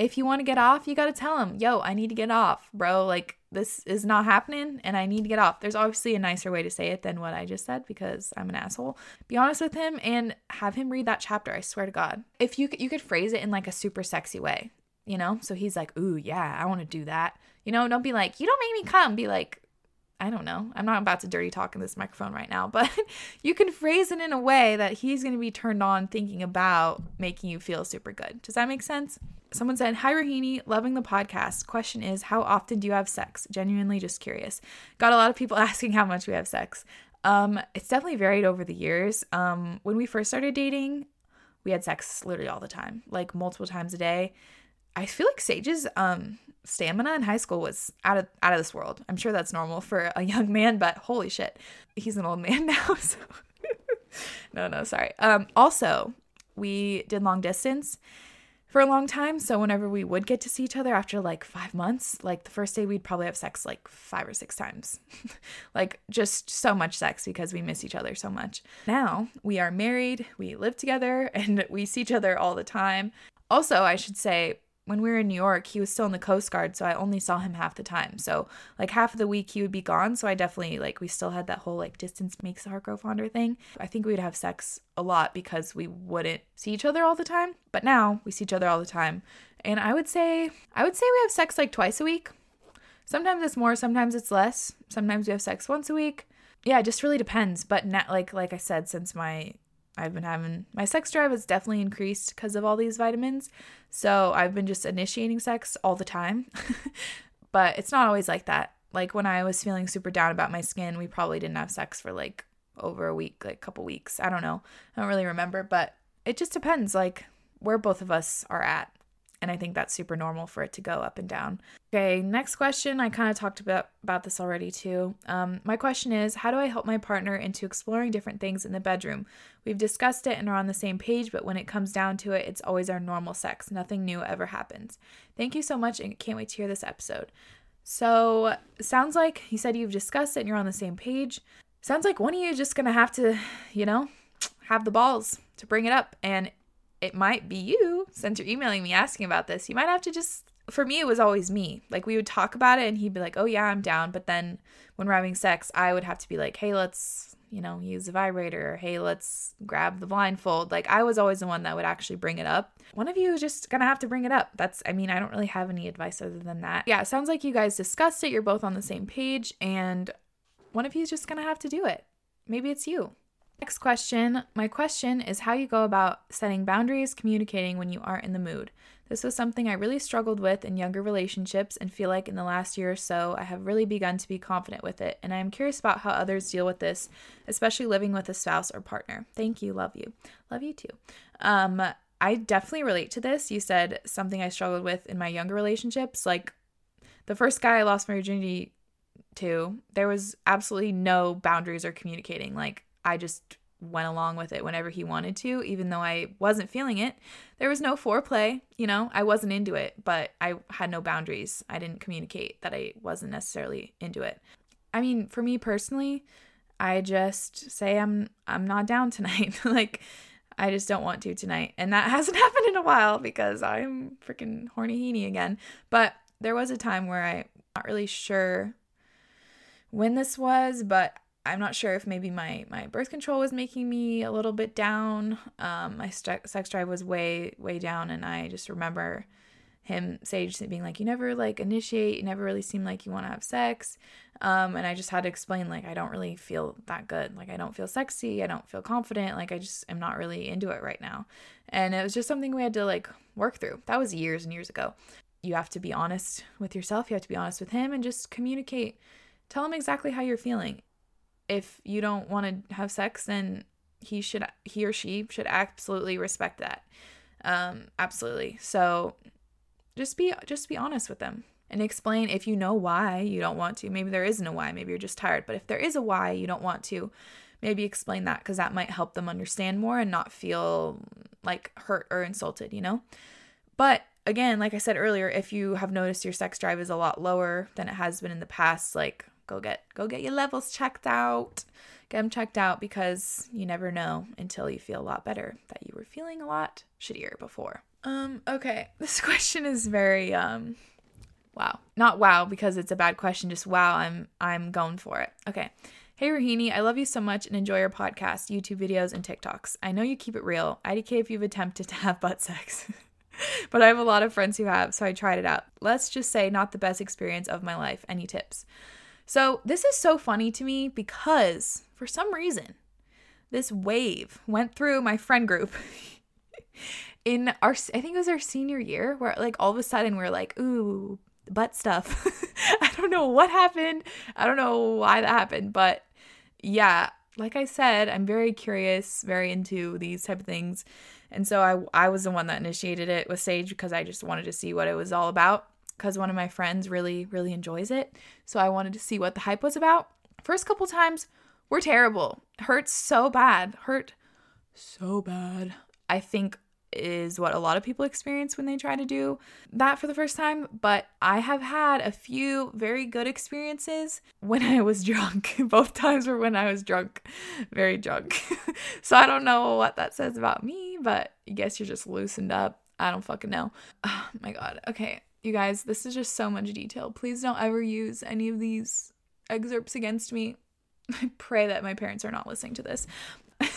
if you want to get off, you got to tell him, yo, I need to get off, bro. Like, this is not happening and I need to get off. There's obviously a nicer way to say it than what I just said because I'm an asshole. Be honest with him and have him read that chapter. I swear to God. If you you could phrase it in like a super sexy way, you know? So he's like, "Ooh, yeah, I want to do that." You know, don't be like, "You don't make me come." Be like, I don't know. I'm not about to dirty talk in this microphone right now, but you can phrase it in a way that he's going to be turned on thinking about making you feel super good. Does that make sense? Someone said, Hi, Rohini, loving the podcast. Question is, how often do you have sex? Genuinely just curious. Got a lot of people asking how much we have sex. Um, it's definitely varied over the years. Um, when we first started dating, we had sex literally all the time, like multiple times a day. I feel like Sage's um stamina in high school was out of out of this world. I'm sure that's normal for a young man, but holy shit, he's an old man now. So no, no, sorry. Um, also, we did long distance for a long time. So whenever we would get to see each other after like five months, like the first day we'd probably have sex like five or six times. like just so much sex because we miss each other so much. Now we are married, we live together, and we see each other all the time. Also, I should say, when we were in New York, he was still in the Coast Guard, so I only saw him half the time. So like half of the week he would be gone. So I definitely like we still had that whole like distance makes the heart grow fonder thing. I think we would have sex a lot because we wouldn't see each other all the time. But now we see each other all the time. And I would say I would say we have sex like twice a week. Sometimes it's more, sometimes it's less. Sometimes we have sex once a week. Yeah, it just really depends. But not like like I said, since my I've been having my sex drive has definitely increased because of all these vitamins. So I've been just initiating sex all the time. but it's not always like that. Like when I was feeling super down about my skin, we probably didn't have sex for like over a week, like a couple weeks. I don't know. I don't really remember, but it just depends like where both of us are at. And I think that's super normal for it to go up and down. Okay, next question. I kind of talked about, about this already too. Um, my question is How do I help my partner into exploring different things in the bedroom? We've discussed it and are on the same page, but when it comes down to it, it's always our normal sex. Nothing new ever happens. Thank you so much and can't wait to hear this episode. So, sounds like you said you've discussed it and you're on the same page. Sounds like one of you just gonna have to, you know, have the balls to bring it up. And it might be you since you're emailing me asking about this. You might have to just for me it was always me. Like we would talk about it and he'd be like, "Oh yeah, I'm down." But then when we're having sex, I would have to be like, "Hey, let's, you know, use a vibrator. Or, hey, let's grab the blindfold." Like I was always the one that would actually bring it up. One of you is just going to have to bring it up. That's I mean, I don't really have any advice other than that. Yeah, sounds like you guys discussed it. You're both on the same page and one of you is just going to have to do it. Maybe it's you. Next question. My question is how you go about setting boundaries, communicating when you aren't in the mood. This was something I really struggled with in younger relationships and feel like in the last year or so I have really begun to be confident with it. And I am curious about how others deal with this, especially living with a spouse or partner. Thank you. Love you. Love you too. Um, I definitely relate to this. You said something I struggled with in my younger relationships. Like the first guy I lost my virginity to, there was absolutely no boundaries or communicating. Like I just went along with it whenever he wanted to, even though I wasn't feeling it. There was no foreplay, you know, I wasn't into it, but I had no boundaries. I didn't communicate that I wasn't necessarily into it. I mean, for me personally, I just say I'm I'm not down tonight. like I just don't want to tonight. And that hasn't happened in a while because I'm freaking horny heeny again. But there was a time where I'm not really sure when this was, but I'm not sure if maybe my my birth control was making me a little bit down. Um, my st- sex drive was way way down, and I just remember him Sage being like, "You never like initiate. You never really seem like you want to have sex." Um, and I just had to explain like I don't really feel that good. Like I don't feel sexy. I don't feel confident. Like I just am not really into it right now. And it was just something we had to like work through. That was years and years ago. You have to be honest with yourself. You have to be honest with him and just communicate. Tell him exactly how you're feeling if you don't want to have sex, then he should he or she should absolutely respect that. Um, absolutely. So just be just be honest with them and explain if you know why you don't want to. Maybe there isn't a why, maybe you're just tired. But if there is a why you don't want to, maybe explain that because that might help them understand more and not feel like hurt or insulted, you know? But again, like I said earlier, if you have noticed your sex drive is a lot lower than it has been in the past, like go get go get your levels checked out get them checked out because you never know until you feel a lot better that you were feeling a lot shittier before um okay this question is very um wow not wow because it's a bad question just wow i'm i'm going for it okay Hey Rohini, I love you so much and enjoy your podcast, YouTube videos, and TikToks. I know you keep it real. IDK if you've attempted to have butt sex. but I have a lot of friends who have, so I tried it out. Let's just say, not the best experience of my life. Any tips? So, this is so funny to me because for some reason, this wave went through my friend group in our, I think it was our senior year, where like all of a sudden we're like, ooh, butt stuff. I don't know what happened. I don't know why that happened, but yeah, like I said, I'm very curious, very into these type of things. And so I I was the one that initiated it with Sage because I just wanted to see what it was all about because one of my friends really, really enjoys it. So I wanted to see what the hype was about. First couple times were terrible. Hurts so bad. Hurt so bad. I think is what a lot of people experience when they try to do that for the first time. But I have had a few very good experiences when I was drunk. Both times were when I was drunk, very drunk. so I don't know what that says about me, but I guess you're just loosened up I don't fucking know. Oh my god. Okay, you guys, this is just so much detail. Please don't ever use any of these excerpts against me. I pray that my parents are not listening to this.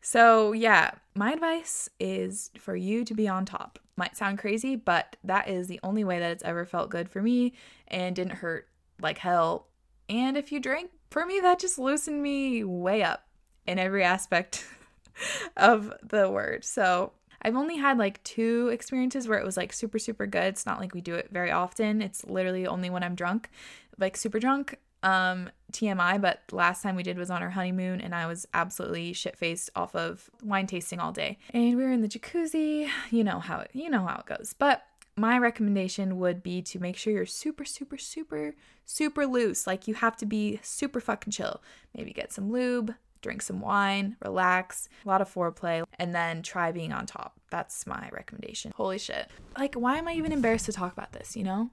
so, yeah, my advice is for you to be on top. Might sound crazy, but that is the only way that it's ever felt good for me and didn't hurt like hell. And if you drink, for me, that just loosened me way up in every aspect of the word. So, I've only had like two experiences where it was like super, super good. It's not like we do it very often. It's literally only when I'm drunk, like super drunk um TMI, but last time we did was on our honeymoon and I was absolutely shit faced off of wine tasting all day. And we were in the jacuzzi. You know how it you know how it goes. But my recommendation would be to make sure you're super, super, super, super loose. Like you have to be super fucking chill. Maybe get some lube, drink some wine, relax, a lot of foreplay, and then try being on top. That's my recommendation. Holy shit. Like, why am I even embarrassed to talk about this, you know?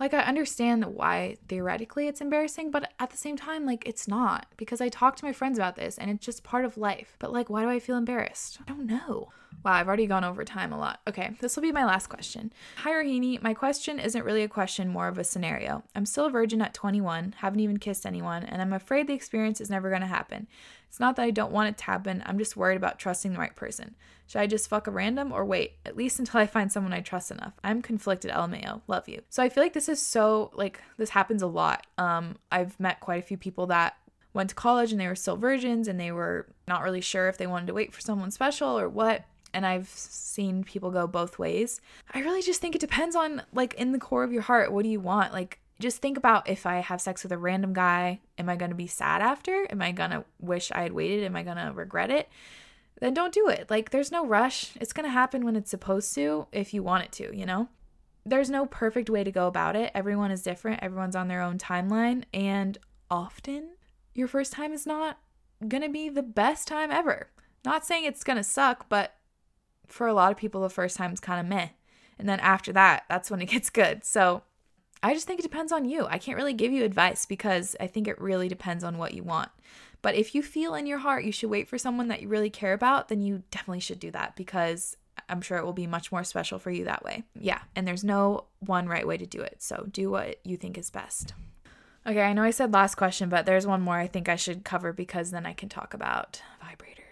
Like, I understand why theoretically it's embarrassing, but at the same time, like, it's not because I talk to my friends about this and it's just part of life. But, like, why do I feel embarrassed? I don't know. Wow, I've already gone over time a lot. Okay, this will be my last question. Hi, Rohini. My question isn't really a question, more of a scenario. I'm still a virgin at 21, haven't even kissed anyone, and I'm afraid the experience is never going to happen. It's not that I don't want it to happen, I'm just worried about trusting the right person. Should I just fuck a random or wait, at least until I find someone I trust enough? I'm conflicted, LMAO. Love you. So I feel like this is so, like, this happens a lot. Um, I've met quite a few people that went to college and they were still virgins and they were not really sure if they wanted to wait for someone special or what and I've seen people go both ways. I really just think it depends on like in the core of your heart, what do you want? Like just think about if I have sex with a random guy, am I going to be sad after? Am I going to wish I had waited? Am I going to regret it? Then don't do it. Like there's no rush. It's going to happen when it's supposed to if you want it to, you know? There's no perfect way to go about it. Everyone is different. Everyone's on their own timeline and often your first time is not going to be the best time ever. Not saying it's going to suck, but for a lot of people, the first time's kind of meh. And then after that, that's when it gets good. So I just think it depends on you. I can't really give you advice because I think it really depends on what you want. But if you feel in your heart you should wait for someone that you really care about, then you definitely should do that because I'm sure it will be much more special for you that way. Yeah, and there's no one right way to do it. So do what you think is best. Okay, I know I said last question, but there's one more I think I should cover because then I can talk about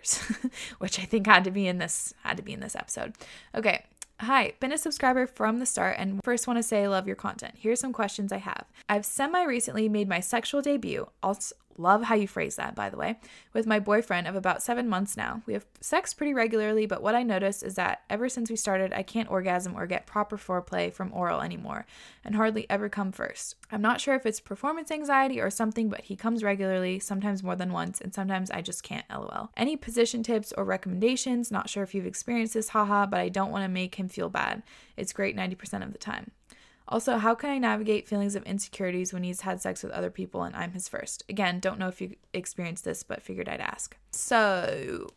which I think had to be in this had to be in this episode. Okay. Hi, been a subscriber from the start and first want to say I love your content. Here's some questions I have. I've semi recently made my sexual debut. Also, Love how you phrase that, by the way. With my boyfriend of about seven months now. We have sex pretty regularly, but what I notice is that ever since we started, I can't orgasm or get proper foreplay from oral anymore, and hardly ever come first. I'm not sure if it's performance anxiety or something, but he comes regularly, sometimes more than once, and sometimes I just can't, lol. Any position tips or recommendations? Not sure if you've experienced this, haha, but I don't want to make him feel bad. It's great 90% of the time. Also, how can I navigate feelings of insecurities when he's had sex with other people and I'm his first? Again, don't know if you experienced this, but figured I'd ask. So,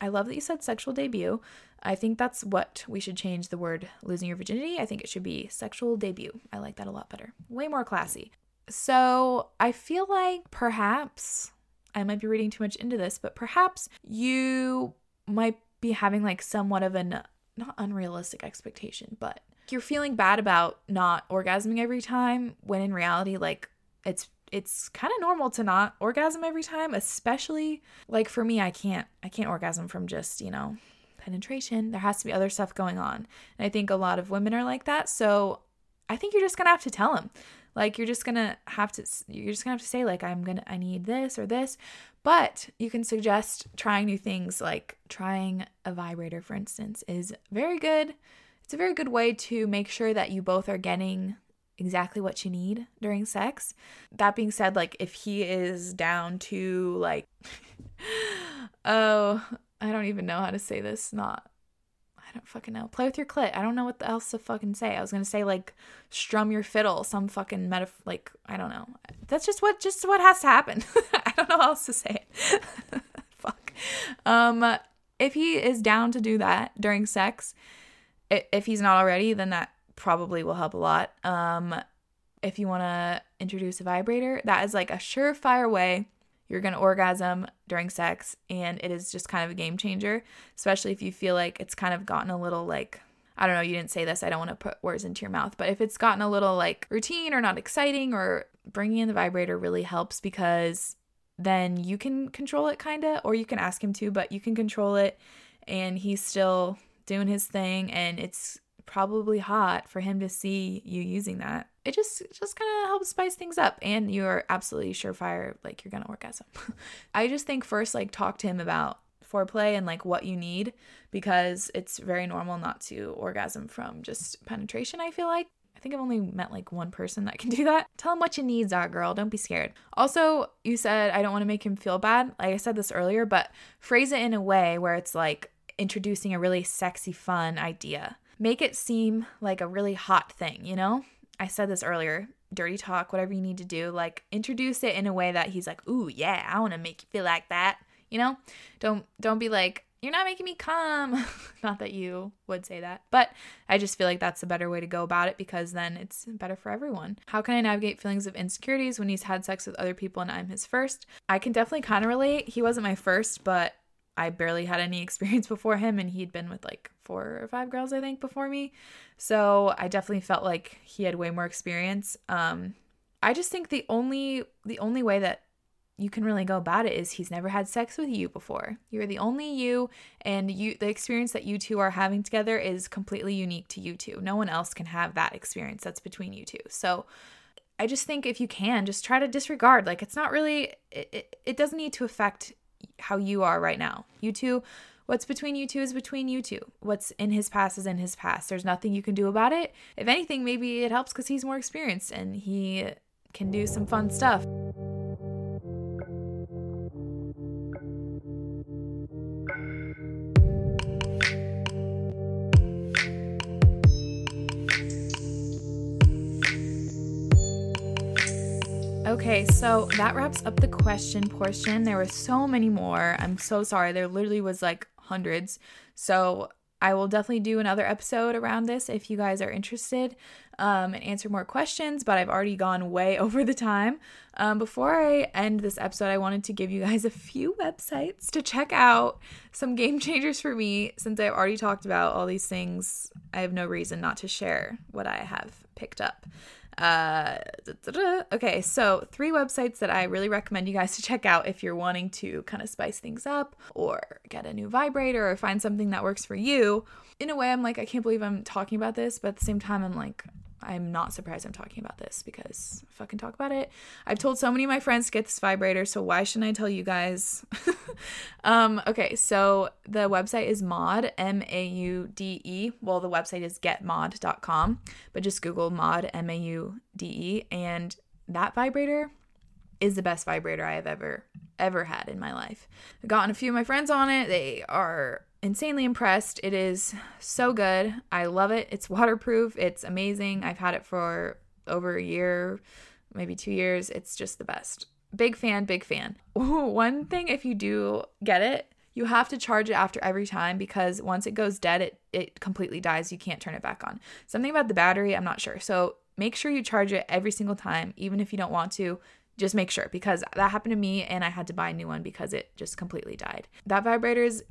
I love that you said sexual debut. I think that's what we should change the word losing your virginity. I think it should be sexual debut. I like that a lot better. Way more classy. So, I feel like perhaps I might be reading too much into this, but perhaps you might be having like somewhat of an not unrealistic expectation, but you're feeling bad about not orgasming every time when in reality like it's it's kind of normal to not orgasm every time especially like for me I can't I can't orgasm from just you know penetration. There has to be other stuff going on. And I think a lot of women are like that. So I think you're just gonna have to tell them like you're just gonna have to you're just gonna have to say like I'm gonna I need this or this. But you can suggest trying new things like trying a vibrator for instance is very good it's a very good way to make sure that you both are getting exactly what you need during sex. That being said, like if he is down to like oh, I don't even know how to say this, not I don't fucking know. Play with your clit. I don't know what else to fucking say. I was gonna say like strum your fiddle, some fucking meta like I don't know. That's just what just what has to happen. I don't know how else to say it. Fuck. Um, if he is down to do that during sex, if he's not already, then that probably will help a lot. Um, if you want to introduce a vibrator, that is like a surefire way you're going to orgasm during sex. And it is just kind of a game changer, especially if you feel like it's kind of gotten a little like I don't know, you didn't say this. I don't want to put words into your mouth, but if it's gotten a little like routine or not exciting or bringing in the vibrator really helps because then you can control it kind of or you can ask him to, but you can control it and he's still doing his thing and it's probably hot for him to see you using that. It just just kind of helps spice things up and you're absolutely surefire like you're going to orgasm. I just think first like talk to him about foreplay and like what you need because it's very normal not to orgasm from just penetration, I feel like. I think I've only met like one person that can do that. Tell him what your needs are, girl. Don't be scared. Also, you said I don't want to make him feel bad. Like I said this earlier, but phrase it in a way where it's like introducing a really sexy, fun idea. Make it seem like a really hot thing, you know? I said this earlier dirty talk, whatever you need to do, like introduce it in a way that he's like, "Ooh, yeah, I want to make you feel like that." You know? Don't don't be like, "You're not making me come." not that you would say that, but I just feel like that's a better way to go about it because then it's better for everyone. How can I navigate feelings of insecurities when he's had sex with other people and I'm his first? I can definitely kind of relate. He wasn't my first, but I barely had any experience before him, and he'd been with like four or five girls, I think, before me. So I definitely felt like he had way more experience. Um, I just think the only the only way that you can really go about it is he's never had sex with you before. You're the only you, and you the experience that you two are having together is completely unique to you two. No one else can have that experience that's between you two. So I just think if you can, just try to disregard. Like it's not really it, it, it doesn't need to affect how you are right now. You two, what's between you two is between you two. What's in his past is in his past. There's nothing you can do about it. If anything, maybe it helps because he's more experienced and he can do some fun stuff. Okay, so that wraps up the question portion. There were so many more. I'm so sorry. There literally was like hundreds. So I will definitely do another episode around this if you guys are interested um, and answer more questions, but I've already gone way over the time. Um, before I end this episode, I wanted to give you guys a few websites to check out, some game changers for me. Since I've already talked about all these things, I have no reason not to share what I have picked up. Uh, okay, so three websites that I really recommend you guys to check out if you're wanting to kind of spice things up or get a new vibrator or find something that works for you. In a way, I'm like, I can't believe I'm talking about this, but at the same time, I'm like, I'm not surprised I'm talking about this because I fucking talk about it. I've told so many of my friends to get this vibrator, so why shouldn't I tell you guys? um, okay, so the website is Maude, M A U D E. Well, the website is getmaude.com, but just Google Maude, M A U D E, and that vibrator is the best vibrator I have ever ever had in my life. I've gotten a few of my friends on it. They are insanely impressed. It is so good. I love it. It's waterproof. It's amazing. I've had it for over a year, maybe 2 years. It's just the best. Big fan, big fan. One thing if you do get it, you have to charge it after every time because once it goes dead, it it completely dies. You can't turn it back on. Something about the battery, I'm not sure. So make sure you charge it every single time, even if you don't want to just make sure because that happened to me and I had to buy a new one because it just completely died. That vibrator is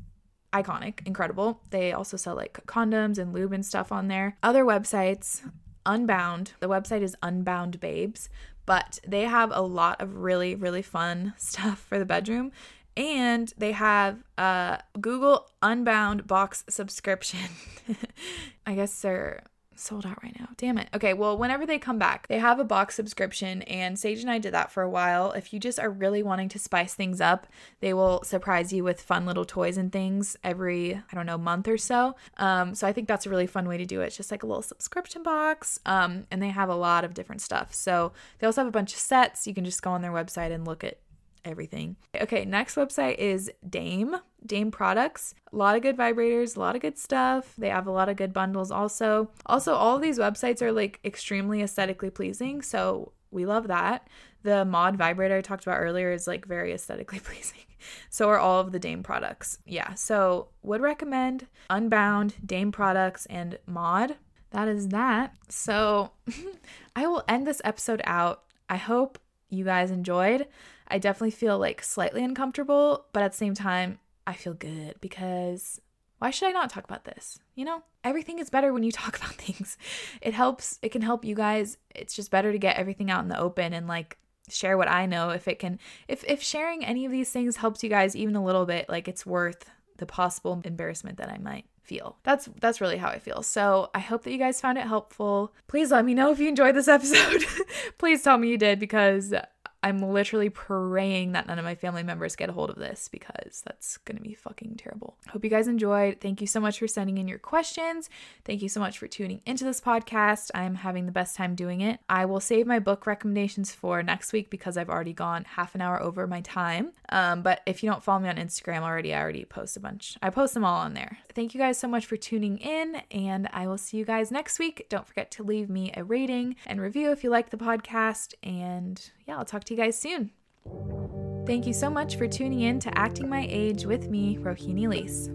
iconic, incredible. They also sell like condoms and lube and stuff on there. Other websites, Unbound. The website is Unbound Babes, but they have a lot of really really fun stuff for the bedroom. And they have a Google Unbound box subscription. I guess they're sold out right now. Damn it. Okay, well, whenever they come back, they have a box subscription, and Sage and I did that for a while. If you just are really wanting to spice things up, they will surprise you with fun little toys and things every, I don't know, month or so. Um, so I think that's a really fun way to do it. It's just like a little subscription box, um, and they have a lot of different stuff. So they also have a bunch of sets. You can just go on their website and look at everything. Okay, next website is Dame, Dame Products. A lot of good vibrators, a lot of good stuff. They have a lot of good bundles also. Also, all these websites are like extremely aesthetically pleasing, so we love that. The Maude vibrator I talked about earlier is like very aesthetically pleasing. So are all of the Dame products. Yeah, so would recommend Unbound, Dame products, and Maude. That is that. So I will end this episode out. I hope you guys enjoyed. I definitely feel like slightly uncomfortable, but at the same time, I feel good because why should I not talk about this? You know, everything is better when you talk about things. It helps, it can help you guys. It's just better to get everything out in the open and like share what I know. If it can, if, if sharing any of these things helps you guys even a little bit, like it's worth the possible embarrassment that I might feel. That's that's really how I feel. So I hope that you guys found it helpful. Please let me know if you enjoyed this episode. Please tell me you did because I'm literally praying that none of my family members get a hold of this because that's going to be fucking terrible. Hope you guys enjoyed. Thank you so much for sending in your questions. Thank you so much for tuning into this podcast. I'm having the best time doing it. I will save my book recommendations for next week because I've already gone half an hour over my time. Um, but if you don't follow me on Instagram already, I already post a bunch. I post them all on there. Thank you guys so much for tuning in, and I will see you guys next week. Don't forget to leave me a rating and review if you like the podcast. And yeah, I'll talk to you guys soon. Thank you so much for tuning in to Acting My Age with me, Rohini Lease.